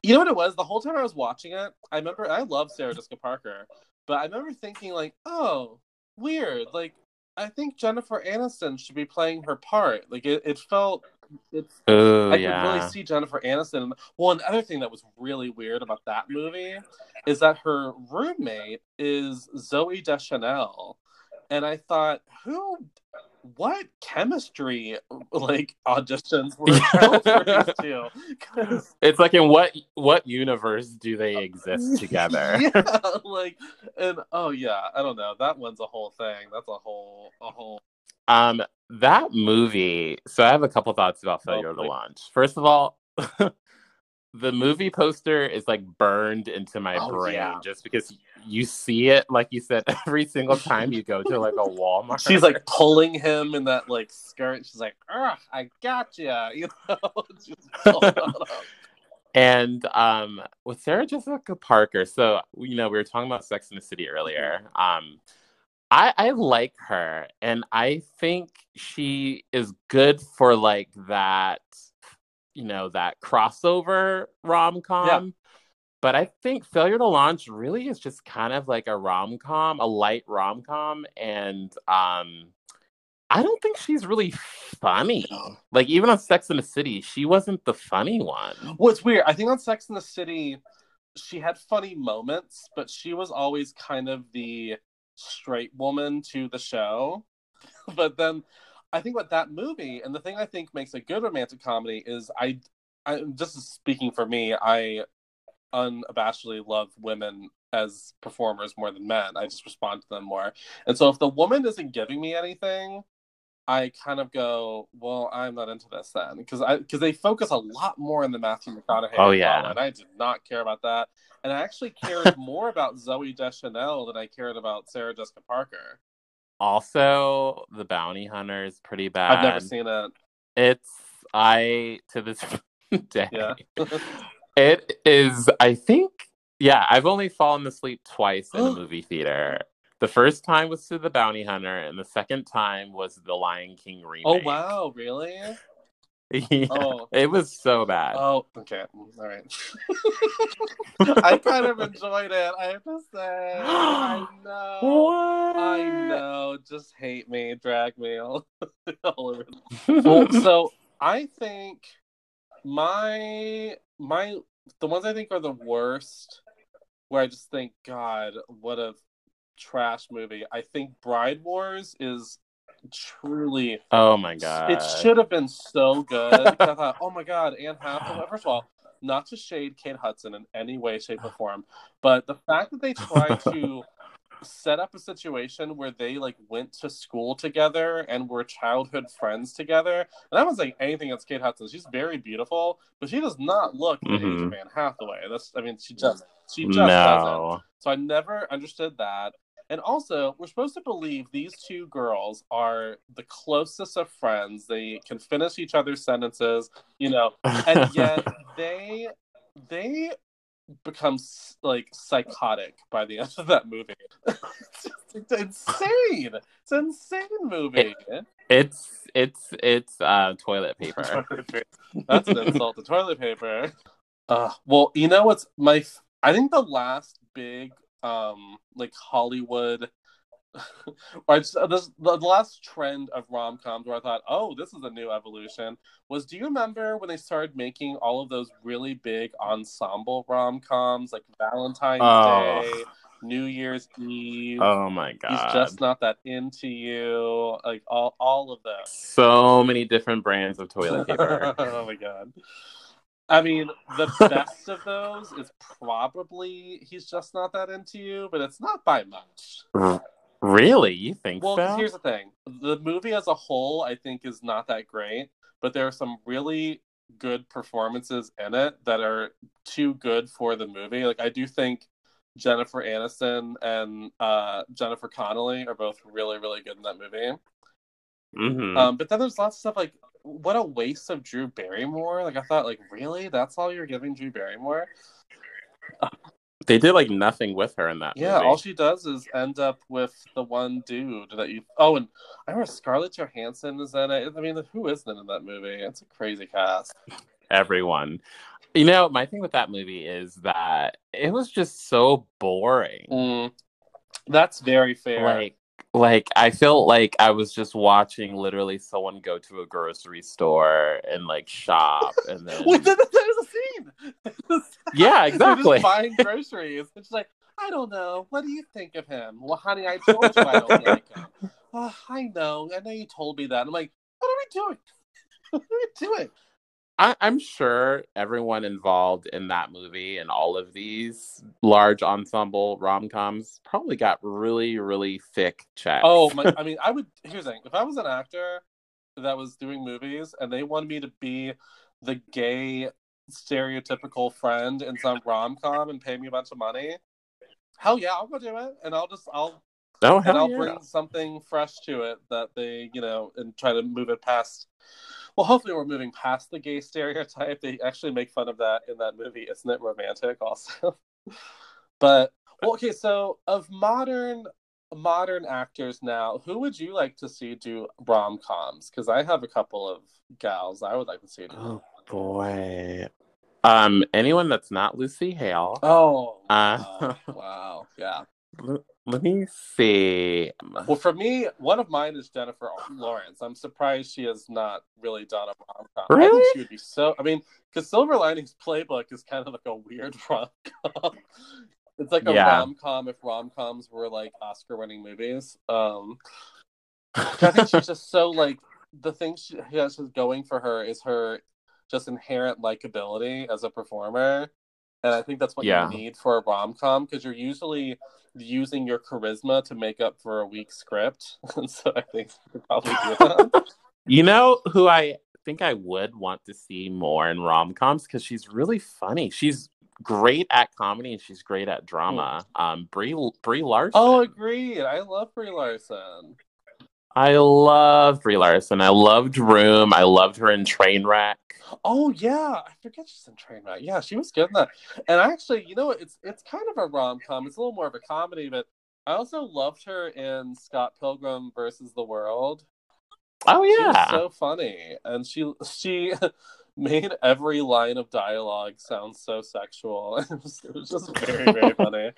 you know what it was? The whole time I was watching it, I remember I love Sarah Jessica Parker, but I remember thinking like, oh, weird. Like, I think Jennifer Aniston should be playing her part. Like, it, it felt it's uh, I yeah. could really see Jennifer Aniston. Well, another thing that was really weird about that movie is that her roommate is Zooey Deschanel, and I thought, who, what chemistry like auditions were these two? It's like in what what universe do they exist together? yeah, like, and oh yeah, I don't know. That one's a whole thing. That's a whole a whole um, that movie. So I have a couple thoughts about Failure oh, to Launch. First of all, the movie poster is like burned into my oh, brain yeah. just because you see it, like you said, every single time you go to like a Walmart. She's like pulling him in that like skirt. She's like, "Ugh, I got you," you know. and um, with Sarah Jessica Parker, so you know we were talking about Sex in the City earlier. Um, I, I like her and I think she is good for like that, you know, that crossover rom com. Yeah. But I think Failure to Launch really is just kind of like a rom com, a light rom com. And um I don't think she's really funny. Like even on Sex in the City, she wasn't the funny one. Well, weird. I think on Sex in the City, she had funny moments, but she was always kind of the straight woman to the show. but then I think with that movie, and the thing I think makes a good romantic comedy is I, I just speaking for me, I unabashedly love women as performers more than men. I just respond to them more. And so if the woman isn't giving me anything, I kind of go, well, I'm not into this then because I because they focus a lot more on the Matthew McConaughey. Oh yeah, and I did not care about that and I actually cared more about Zooey Deschanel than I cared about Sarah Jessica Parker. Also, The Bounty Hunter is pretty bad. I've never seen it. It's I to this day. Yeah. it is. I think. Yeah, I've only fallen asleep twice in a movie theater. The first time was to The Bounty Hunter, and the second time was The Lion King oh, remake. Oh wow, really? Yeah, oh. It was so bad. Oh, okay. All right. I kind of enjoyed it, I have to say. I know. What? Just hate me, drag me all, all over. well, oh, so I think my my the ones I think are the worst where I just think, God, what a trash movie. I think Bride Wars is truly. Oh my god! It should have been so good. I thought, oh my god, Anne Hathaway. First of all, not to shade Kate Hudson in any way, shape, or form, but the fact that they tried to set up a situation where they like went to school together and were childhood friends together. And I was like anything against Kate Hudson. She's very beautiful, but she does not look the mm-hmm. age of Anne Hathaway. That's I mean, she just she just no. doesn't. So I never understood that. And also, we're supposed to believe these two girls are the closest of friends. They can finish each other's sentences, you know, and yet they they become like psychotic by the end of that movie. it's, insane. It's an insane movie. It, it's it's it's uh, toilet paper. That's an insult to toilet paper. Uh, well, you know what's my? I think the last big um like Hollywood or just, this, the last trend of rom coms where I thought, oh, this is a new evolution was do you remember when they started making all of those really big ensemble rom coms like Valentine's oh. Day, New Year's Eve? Oh my god. He's just not that into you. Like all, all of them. So many different brands of toilet paper. oh my god. I mean, the best of those is probably he's just not that into you, but it's not by much. Mm. Really? You think well, so? here's the thing. The movie as a whole, I think, is not that great, but there are some really good performances in it that are too good for the movie. Like I do think Jennifer Aniston and uh, Jennifer Connelly are both really, really good in that movie. Mm-hmm. Um, but then there's lots of stuff like what a waste of Drew Barrymore. Like I thought, like really, that's all you're giving Drew Barrymore? They did like nothing with her in that. Yeah, movie. all she does is end up with the one dude that you. Oh, and I remember Scarlett Johansson is in it. I mean, who isn't in that movie? It's a crazy cast. Everyone. You know, my thing with that movie is that it was just so boring. Mm, that's very fair. Like like I felt like I was just watching literally someone go to a grocery store and like shop and then Wait, there's a scene. yeah, exactly. buying groceries. It's like I don't know. What do you think of him? Well, honey, I told you I don't like him. Oh, I know. I know you told me that. I'm like, what are we doing? What are we doing? I, am sure everyone involved in that movie and all of these large ensemble rom coms probably got really, really thick checks. Oh, my, I mean, I would. Here's the thing: if I was an actor that was doing movies and they wanted me to be the gay stereotypical friend in some rom com and pay me a bunch of money, hell yeah, I'll go do it, and I'll just I'll oh, and I'll yeah. bring something fresh to it that they you know and try to move it past well, hopefully we're moving past the gay stereotype. They actually make fun of that in that movie. Isn't it romantic also? but well, okay, so of modern modern actors now, who would you like to see do rom coms? Because I have a couple of gals I would like to see. Do. Oh boy. Um, anyone that's not Lucy Hale. Oh, uh, wow. wow. Yeah. Let me see. Well, for me, one of mine is Jennifer Lawrence. I'm surprised she has not really done a rom com. Really? I think she would be so. I mean, because Silver Linings Playbook is kind of like a weird rom com. It's like a yeah. rom com if rom coms were like Oscar winning movies. Um, I think she's just so like the thing she has going for her is her just inherent likability as a performer. And I think that's what yeah. you need for a rom com because you're usually using your charisma to make up for a weak script. and so I think you probably do that. you know who I think I would want to see more in rom coms because she's really funny. She's great at comedy and she's great at drama. Mm. Um, Brie Brie Larson. Oh, agreed. I love Brie Larson. I love Brie Larson. I loved Room. I loved her in Trainwreck. Oh yeah, I forget she's in Trainwreck. Yeah, she was good in that. And actually, you know? It's it's kind of a rom com. It's a little more of a comedy, but I also loved her in Scott Pilgrim versus the World. Oh yeah, so funny, and she she made every line of dialogue sound so sexual. it, was, it was just very very funny.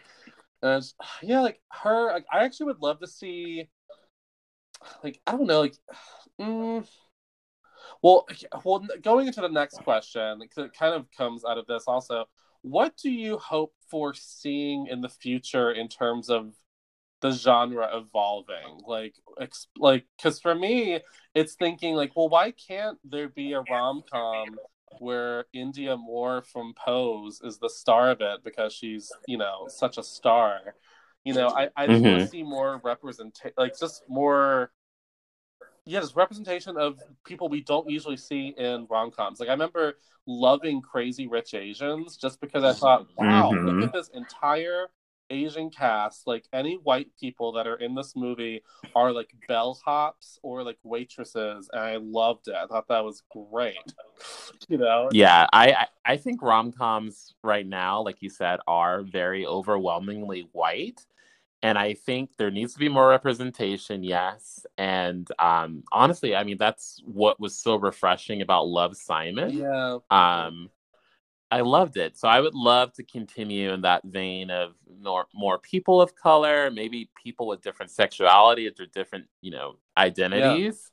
And yeah, like her, like, I actually would love to see. Like I don't know, like. Mm, well, well, going into the next question, it kind of comes out of this also. What do you hope for seeing in the future in terms of the genre evolving? Like, like, because for me, it's thinking like, well, why can't there be a rom com where Indya Moore from Pose is the star of it because she's, you know, such a star? You know, I I mm-hmm. want to see more representation, like just more yeah, just representation of people we don't usually see in rom coms. Like I remember loving Crazy Rich Asians just because I thought, wow, mm-hmm. look at this entire Asian cast, like any white people that are in this movie are like bellhops or like waitresses, and I loved it. I thought that was great. you know? Yeah, I I think rom coms right now, like you said, are very overwhelmingly white. And I think there needs to be more representation, yes. And um, honestly, I mean, that's what was so refreshing about Love Simon. Yeah. Um, I loved it. So I would love to continue in that vein of more more people of color, maybe people with different sexuality or different, you know, identities.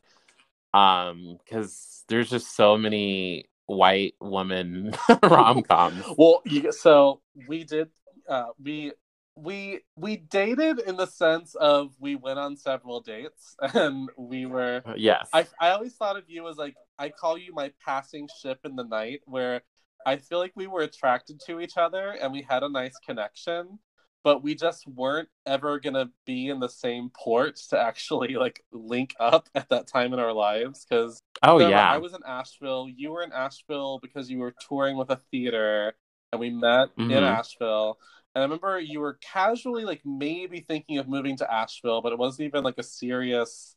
Yeah. Um, because there's just so many white woman rom coms. well, you, so we did. Uh, we we we dated in the sense of we went on several dates and we were yes I, I always thought of you as like i call you my passing ship in the night where I feel like we were attracted to each other and we had a nice connection, but we just weren't ever gonna be in the same port to actually like link up at that time in our lives. Because oh yeah, I was in Asheville. You were in Asheville because you were touring with a theater, and we met mm-hmm. in Asheville. And I remember you were casually like maybe thinking of moving to Asheville, but it wasn't even like a serious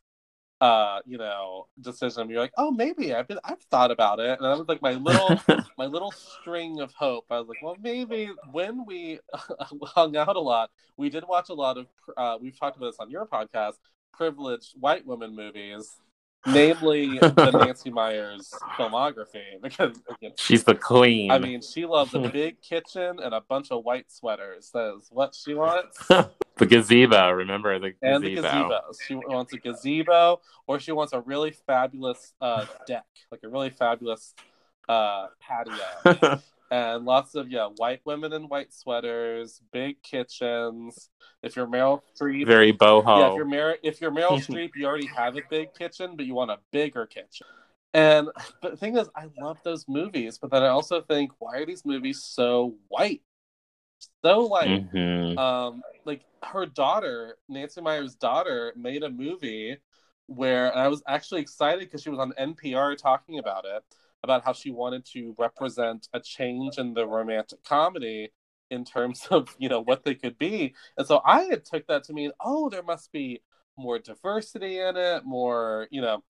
uh, you know, decision. You're like, oh, maybe I've been, I've thought about it, and that was like my little, my little string of hope. I was like, well, maybe when we hung out a lot, we did watch a lot of. Uh, we've talked about this on your podcast, privileged white women movies namely the Nancy Meyers filmography because again, she's the queen. I mean, she loves a big kitchen and a bunch of white sweaters. That's what she wants. the gazebo, remember the gazebo. And the gazebo. She wants a gazebo, or she wants a really fabulous uh, deck, like a really fabulous uh, patio. And lots of yeah, white women in white sweaters, big kitchens. If you're Meryl Streep, very boho. Yeah, if you're Meryl, if you're Meryl Streep, you already have a big kitchen, but you want a bigger kitchen. And but the thing is, I love those movies, but then I also think, why are these movies so white? So like, mm-hmm. um, like her daughter, Nancy Meyers' daughter, made a movie where I was actually excited because she was on NPR talking about it about how she wanted to represent a change in the romantic comedy in terms of you know what they could be. And so i had took that to mean oh there must be more diversity in it more you know.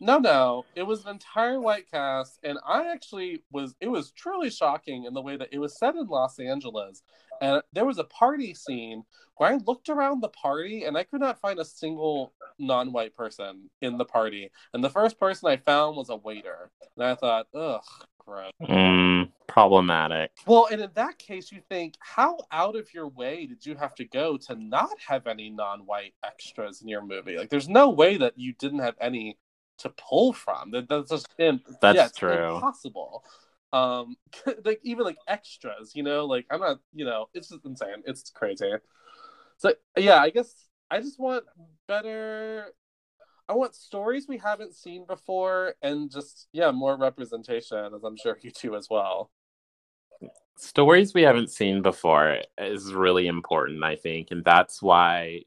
No no it was an entire white cast and i actually was it was truly shocking in the way that it was set in los angeles and there was a party scene where I looked around the party and I could not find a single non-white person in the party. And the first person I found was a waiter, and I thought, ugh, gross. Mm, problematic. Well, and in that case, you think, how out of your way did you have to go to not have any non-white extras in your movie? Like, there's no way that you didn't have any to pull from. That, that's just that's yeah, true. Impossible um like even like extras you know? Like i'm not you know it's just insane. It's crazy. So yeah i guess i just want better i want stories we haven't seen before and just yeah more representation as i'm sure you do as well. Stories we haven't seen before is really important i think and that's why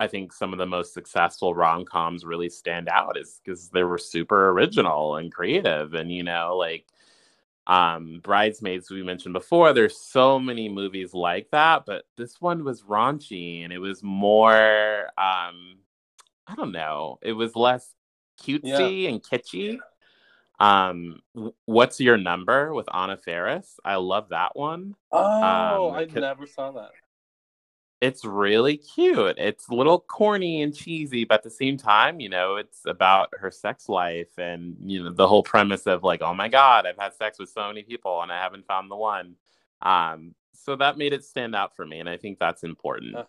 I think some of the most successful rom coms really stand out is because they were super original and creative. And, you know, like um bridesmaids we mentioned before there's so many movies like that but this one was raunchy and it was more um i don't know it was less cutesy yeah. and kitschy. Um what's your number with anna faris? I love that one. Oh um, i never saw that it's really cute. It's a little corny and cheesy, but at the same time, you know, it's about her sex life and you know the whole premise of like, oh my god, I've had sex with so many people and I haven't found the one. Um, so that made it stand out for me, and I think that's important. Uh,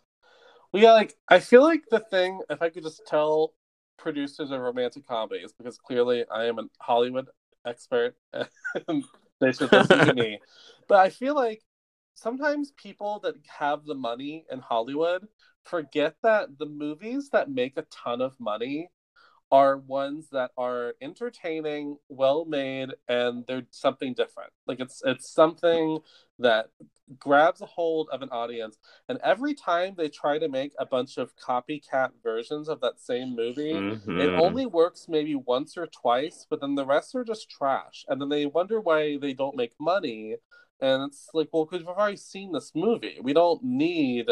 well, yeah, like I feel like the thing, if I could just tell producers of romantic comedies, because clearly I am a Hollywood expert, and they should listen to me. But I feel like sometimes people that have the money in Hollywood forget that the movies that make a ton of money are ones that are entertaining, well made, and they're something different. Like it's it's something that grabs a hold of an audience. And every time they try to make a bunch of copycat versions of that same movie, mm-hmm. it only works maybe once or twice, but then the rest are just trash. And then they wonder why they don't make money and it's like, well, because we've already seen this movie. We don't need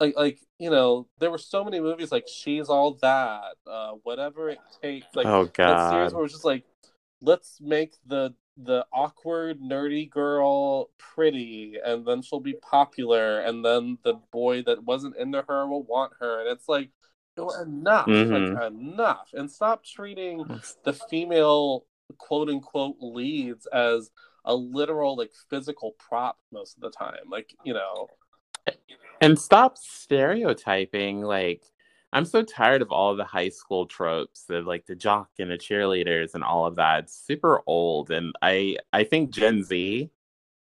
like like you know there were so many movies like she's all that uh whatever it takes like oh god series where it was just like let's make the the awkward nerdy girl pretty and then she'll be popular and then the boy that wasn't into her will want her and it's like enough mm-hmm. like enough and stop treating the female quote unquote leads as a literal like physical prop most of the time like you know. And stop stereotyping like i'm so tired of all the high school tropes of like the jock and the cheerleaders and all of that. It's super old and i i think gen z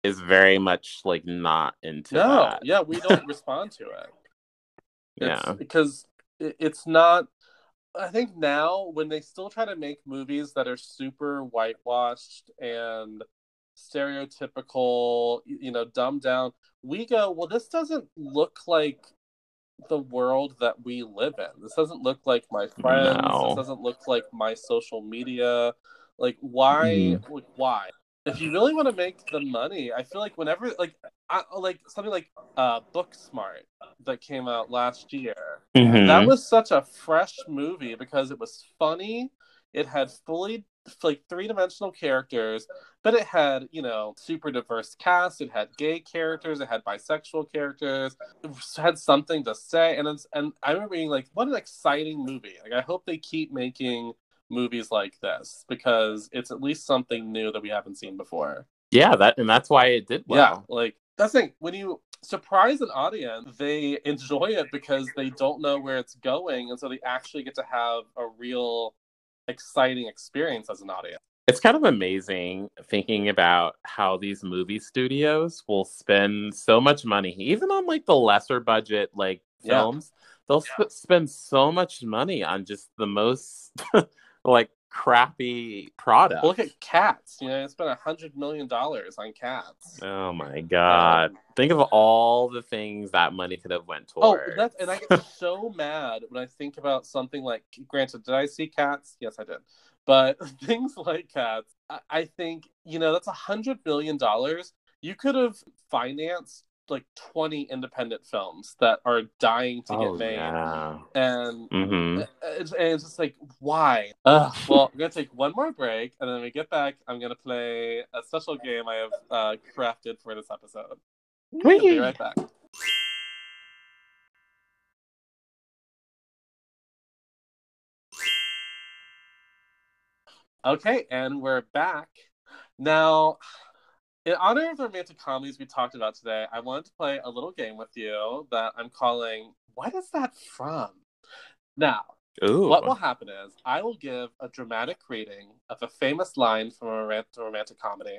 is very much like not into no that. yeah we don't respond to it. It's, yeah. because it's not i think now when they still try to make movies that are super whitewashed and stereotypical, you know, dumbed down. We go, well, this doesn't look like the world that we live in. This doesn't look like my friends. No. This doesn't look like my social media. Like, why? Mm. Like, why? If you really want to make the money, I feel like whenever, like, I, like something like uh, Booksmart that came out last year, mm-hmm. that was such a fresh movie because it was funny. It had fully like three dimensional characters, but it had, you know, super diverse cast. It had gay characters, it had bisexual characters, it had something to say. And it's, and I remember being like, what an exciting movie. Like I hope they keep making movies like this because it's at least something new that we haven't seen before. Yeah, that and that's why it did well. Yeah, like that's the thing. When you surprise an audience, they enjoy it because they don't know where it's going, and so they actually get to have a real exciting experience as an audience. It's kind of amazing thinking about how these movie studios will spend so much money, even on like the lesser budget like films. Yeah. They'll yeah. Sp- spend so much money on just the most like crappy product. Look at cats. You know, it's been a hundred million dollars on cats. Oh my god! Um, think of all the things that money could have went towards. Oh, that's and I get so mad when I think about something like. Granted, did I see cats? Yes, I did. But things like cats, I, I think you know that's a hundred billion dollars. You could have financed like 20 independent films that are dying to oh, get made yeah. and mm-hmm. it's, and it's just like why Ugh. well i'm gonna take one more break and then we get back i'm gonna play a special game i have uh, crafted for this episode we'll be right back okay and we're back now in honor of the romantic comedies we talked about today, I wanted to play a little game with you that I'm calling What is that from? Now, Ooh. what will happen is I will give a dramatic reading of a famous line from a romantic, romantic comedy,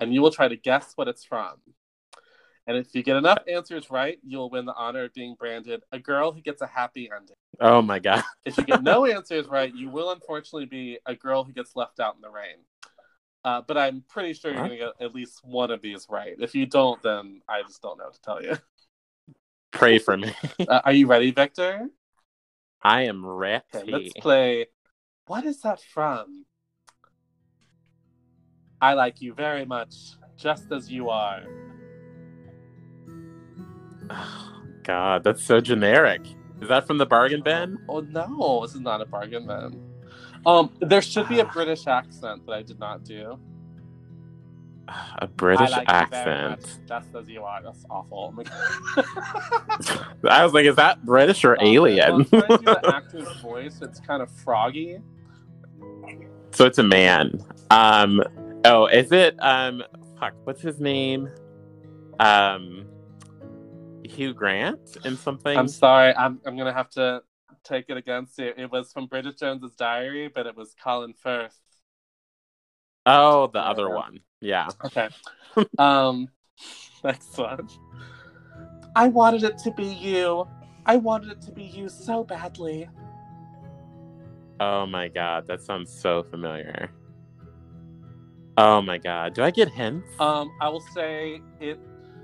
and you will try to guess what it's from. And if you get enough answers right, you'll win the honor of being branded a girl who gets a happy ending. Oh my god. if you get no answers right, you will unfortunately be a girl who gets left out in the rain. Uh, but I'm pretty sure you're going to get at least one of these right. If you don't, then I just don't know what to tell you. Pray for me. uh, are you ready, Victor? I am ready. Okay, let's play. What is that from? I like you very much, just as you are. Oh, God, that's so generic. Is that from the bargain bin? Oh no, this is not a bargain bin. Um, there should be a British accent that I did not do. A British like accent. That's you are. That's awful. I was like, is that British or um, alien? the actor's voice. It's kind of froggy. So it's a man. Um. Oh, is it? Um. Fuck. What's his name? Um. Hugh Grant in something. I'm sorry. I'm. I'm gonna have to take it against you. It was from Bridget Jones's Diary, but it was Colin Firth. Oh, the other one. Yeah. Okay. um, next one. I wanted it to be you. I wanted it to be you so badly. Oh my god, that sounds so familiar. Oh my god, do I get hints? Um, I will say it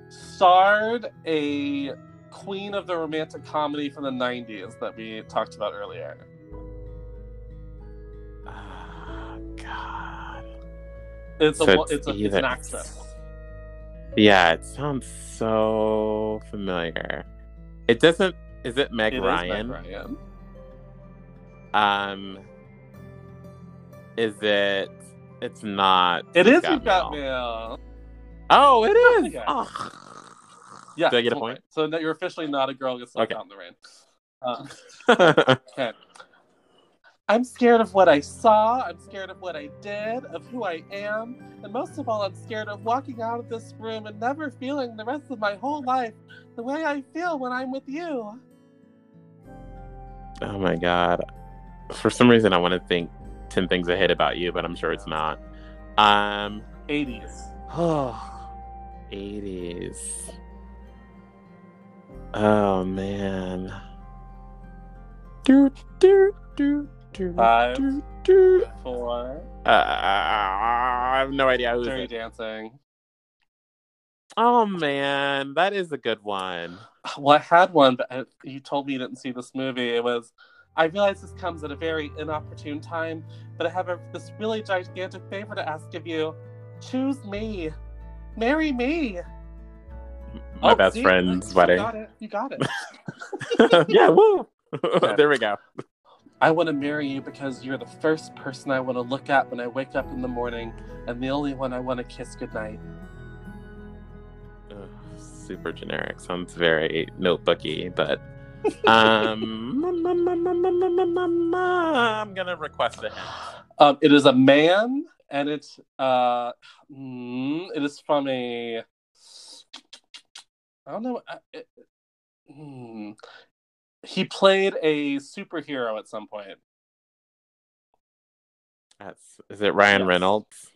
starred a queen of the romantic comedy from the 90s that we talked about earlier. Oh, God. It's, so a, it's, it's, a, it's an actress. Yeah, it sounds so familiar. It doesn't. Is it Meg It is Ryan? Meg Ryan. Um, is it? It's not. It You've is You've Got Mail. Mail. Oh, it is. Okay. Oh. Yeah. Do I get a point? So now you're officially not a girl gets left Okay. out in the rain. Uh, okay. I'm scared of what I saw. I'm scared of what I did, of who I am, and most of all, I'm scared of walking out of this room and never feeling the rest of my whole life the way I feel when I'm with you. oh my god. For some reason, I want to think ten things I hate about you, but I'm sure it's not. Um. 80s. Oh, 80s. Oh man. Do do do do Five. do do. For Uh, I have no idea who's Dirty it. Dancing. Oh man, that is a good one. Well, I had one, but uh, you told me you didn't see this movie. It was. I realize this comes at a very inopportune time, but I have a, this really gigantic favor to ask of you. Choose me. Marry me. My Oh, best see? friend's You wedding. got it. You got it. yeah, woo. there we go. I want to marry you because you're the first person I want to look at when I wake up in the morning, and the only one I want to kiss goodnight. Ugh, super generic. Sounds very notebooky, but um, I'm gonna request a hint. Um, it is a man, and it's uh, mm, it is from a. I don't know. uh, It, hmm. He played a superhero at some point. That's is it Ryan Yes. Reynolds?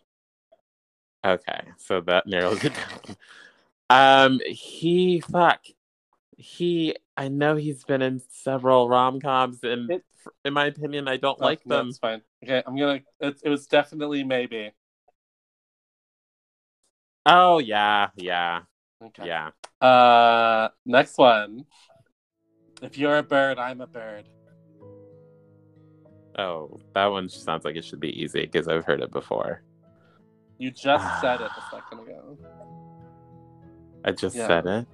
Okay, so that narrows it down. Um, he fuck. He I know he's been in several rom coms, and It- in my opinion, I don't like Oh, no, them. It's fine. Okay, I'm gonna. It, it was definitely maybe. Oh yeah, yeah, Okay. yeah. Uh, next one. If you're a bird, I'm a bird. Oh, that one sounds like it should be easy because I've heard it before. You just said it a second ago. I just Yeah. said it.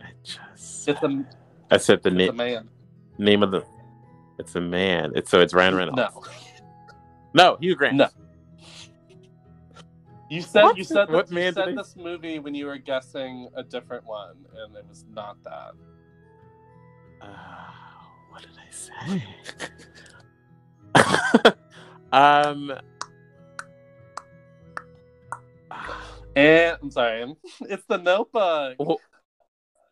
I just. It's a, I said the it's a na- man. name of the. It's a man. It's so it's Ryan Reynolds. No, no, Hugh Grant. No. You said What? you said that, What you said I- this movie when you were guessing a different one, and it was not that. Uh, what did I say? um. And I'm sorry, it's the Notebook. oh,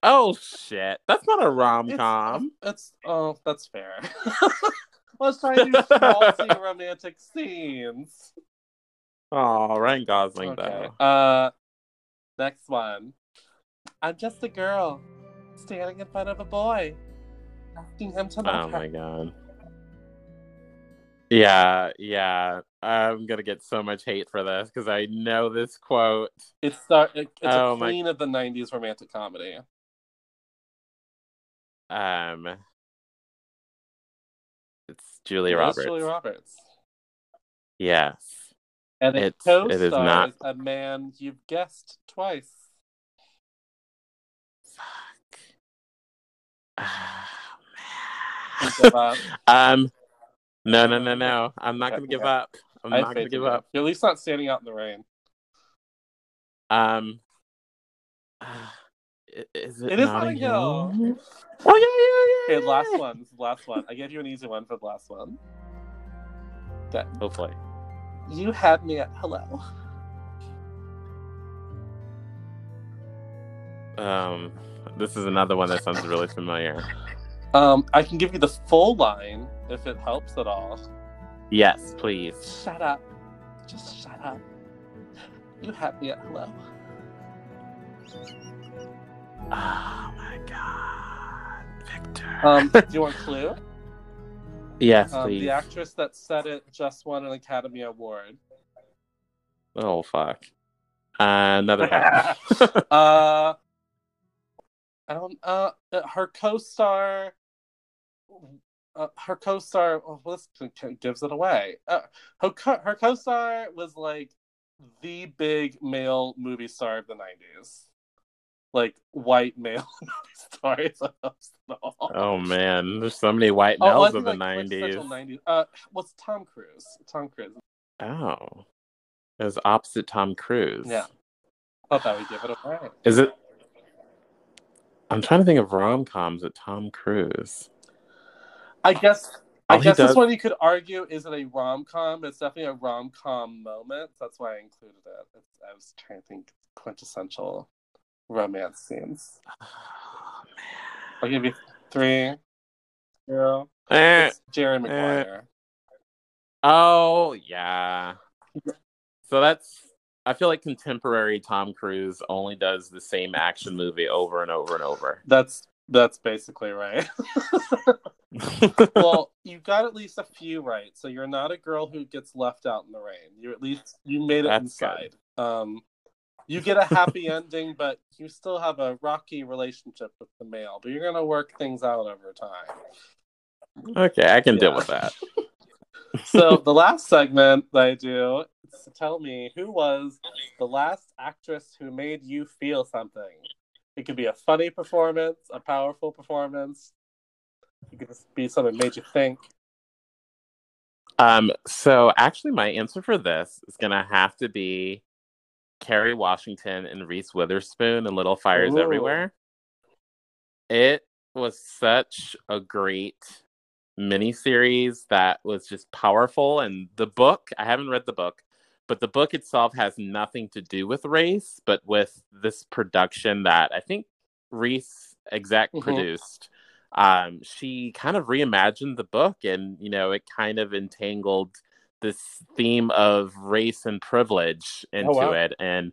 oh shit! That's not a rom com. it's oh, that's fair. Let's try to do schmaltzy romantic scenes. Oh, Ryan Gosling Okay. though. Uh, next one. I'm just a girl standing in front of a boy, asking him to Oh her. Oh my god. Yeah, yeah. I'm gonna get so much hate for this because I know this quote. It's the, it, it's Oh a my- queen of the '90s romantic comedy. Um, it's Julia It Roberts. Julia Roberts. Yes. And it It's- co-stars it is not- a man you've guessed twice. Fuck. Give up. um, no, no, no, no. I'm not gonna give up. I'm I not gonna give up. You're at least not standing out in the rain. Um, i- is it? It is Notting Notting Hill. Hill? Oh yeah, yeah, yeah. Okay, last one. This is the last one. I gave you an easy one for the last one. That Hopefully. You had me at hello. Um, this is another one that sounds really familiar. Um, I can give you the full line if it helps at all. Yes, please. Shut up. Just shut up. You had me at hello. Oh my god, Victor. Um, do you want a clue? Yes, Um, please. the actress that said it just won an Academy Award. Oh fuck. Uh, another uh, I don't. Uh, her co-star. Uh, her co-star. Well, this gives it away. Uh, her co- her co-star was like the big male movie star of the '90s. Like white male stories. oh man, there's so many white oh, males oh, in the like, 90s. Uh, what's Tom Cruise? Tom Cruise. Oh, it was opposite Tom Cruise. Yeah, thought that would give it away. Is it? I'm trying to think of rom coms with Tom Cruise. I guess I guess does... this one you could argue isn't a rom com. It's definitely a rom com moment. That's why I included it. It's, I was trying to think quintessential romance scenes. Oh, I'll give you three. Zero. Eh, it's Jerry eh. Maguire. Eh. Oh yeah. So that's I feel like contemporary Tom Cruise only does the same action movie over and over and over. That's that's basically right. well, you got at least a few right, so you're not a girl who gets left out in the rain. You at least you made it That's inside. Um, you get a happy ending, but you still have a rocky relationship with the male. But you're gonna work things out over time. Okay, I can yeah. deal with that. so the last segment that I do is to tell me who was the last actress who made you feel something. It could be a funny performance, a powerful performance, it could just be something that made you think. Um, so actually, my answer for this is gonna have to be Kerry Washington and Reese Witherspoon and Little Fires Ooh. Everywhere. It was such a great miniseries that was just powerful, and the book I haven't read the book, but the book itself has nothing to do with race, but with this production that I think Reese exec mm-hmm. produced um, she kind of reimagined the book and you know it kind of entangled this theme of race and privilege oh, into oh, wow. it and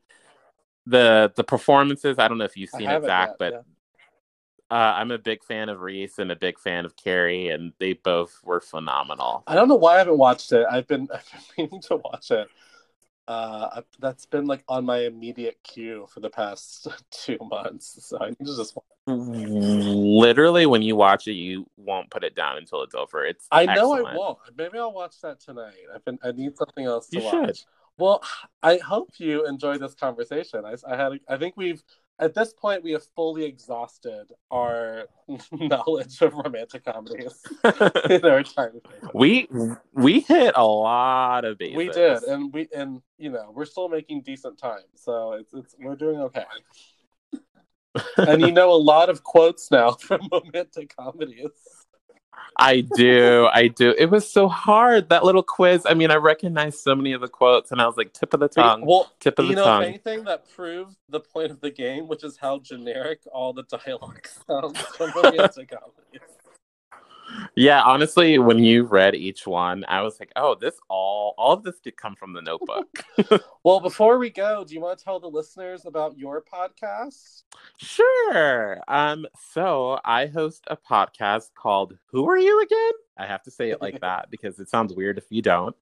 the the performances i don't know if you've seen it zach yet, but yeah. uh, i'm a big fan of reese and a big fan of Kerry, and they both were phenomenal i don't know why i haven't watched it i've been i've been meaning to watch it uh, that's been like on my immediate queue for the past two months. So I need to just literally when you watch it, you won't put it down until it's over. It's I know excellent. I won't. Maybe I'll watch that tonight. I've been I need something else to you watch. Should. Well, I hope you enjoyed this conversation. I, I had I think we've at this point we have fully exhausted our knowledge of romantic comedies in our time. We we hit a lot of bases. We did, and we and you know we're still making decent time, so it's it's we're doing okay. and you know a lot of quotes now from romantic comedies. I do. I do. It was so hard that little quiz. I mean, I recognized so many of the quotes, and I was like, tip of the tongue. Well, tip of the know, tongue. anything that proved the point of the game, which is how generic all the dialogue sounds from romantic comedies yeah, honestly, when you read each one, I was like, "Oh, this all all of this did come from the Notebook." well, before we go, do you want to tell the listeners about your podcast? Sure. Um, so I host a podcast called "Who Are You Again?" I have to say it like that because it sounds weird if you don't.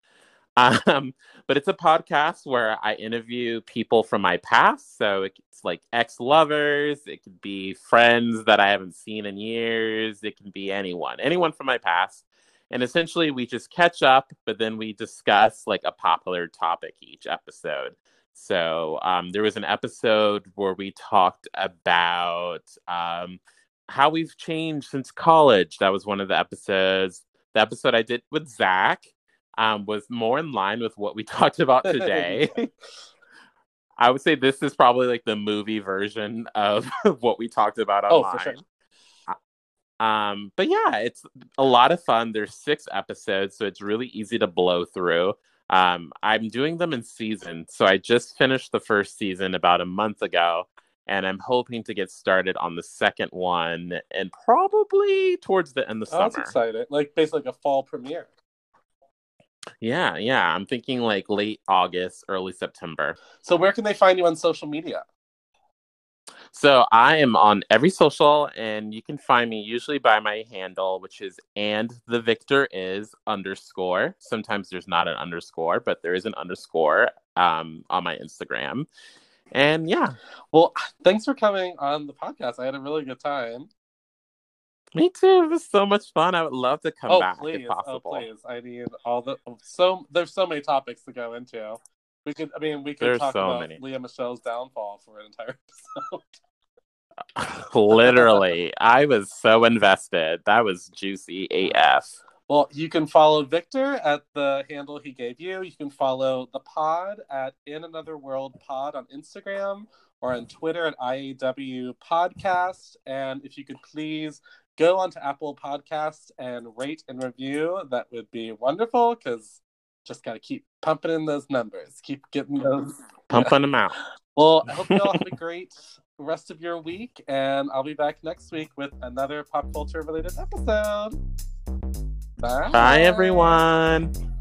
Um, but it's a podcast where I interview people from my past. So it's like ex lovers, it could be friends that I haven't seen in years, it can be anyone, anyone from my past. And essentially, we just catch up, but then we discuss like a popular topic each episode. So um, there was an episode where we talked about um, how we've changed since college. That was one of the episodes. The episode I did with Zach um, was more in line with what we talked about today. I would say this is probably like the movie version of what we talked about online. Oh, for sure. Um, but yeah, it's a lot of fun. There's six episodes, so it's really easy to blow through. Um, I'm doing them in season, so I just finished the first season about a month ago, and I'm hoping to get started on the second one, and probably towards the end of the oh, summer. That's exciting! Like basically like a fall premiere. Yeah, yeah. I'm thinking like late August, early September. So where can they find you on social media? So I am on every social, and you can find me usually by my handle, which is and the victor is underscore. Sometimes there's not an underscore, but there is an underscore um, on my Instagram. And yeah. Well, thanks for coming on the podcast. I had a really good time. Me too. It was so much fun. I would love to come oh, back please. if oh, possible. Oh, please. I need all the so there's so many topics to go into. We could I mean we could there's talk so about many. Lea Michele's downfall for an entire episode. Literally, I was so invested. That was juicy AF. Well, you can follow Victor at the handle he gave you. You can follow the pod at In Another World Pod on Instagram or on Twitter at IAW Podcast. And if you could please go onto Apple Podcasts and rate and review, that would be wonderful because just got to keep pumping in those numbers, keep getting those pumping yeah. them out. Well, I hope you all have a great rest of your week, and I'll be back next week with another pop culture related episode. Bye. Bye, everyone.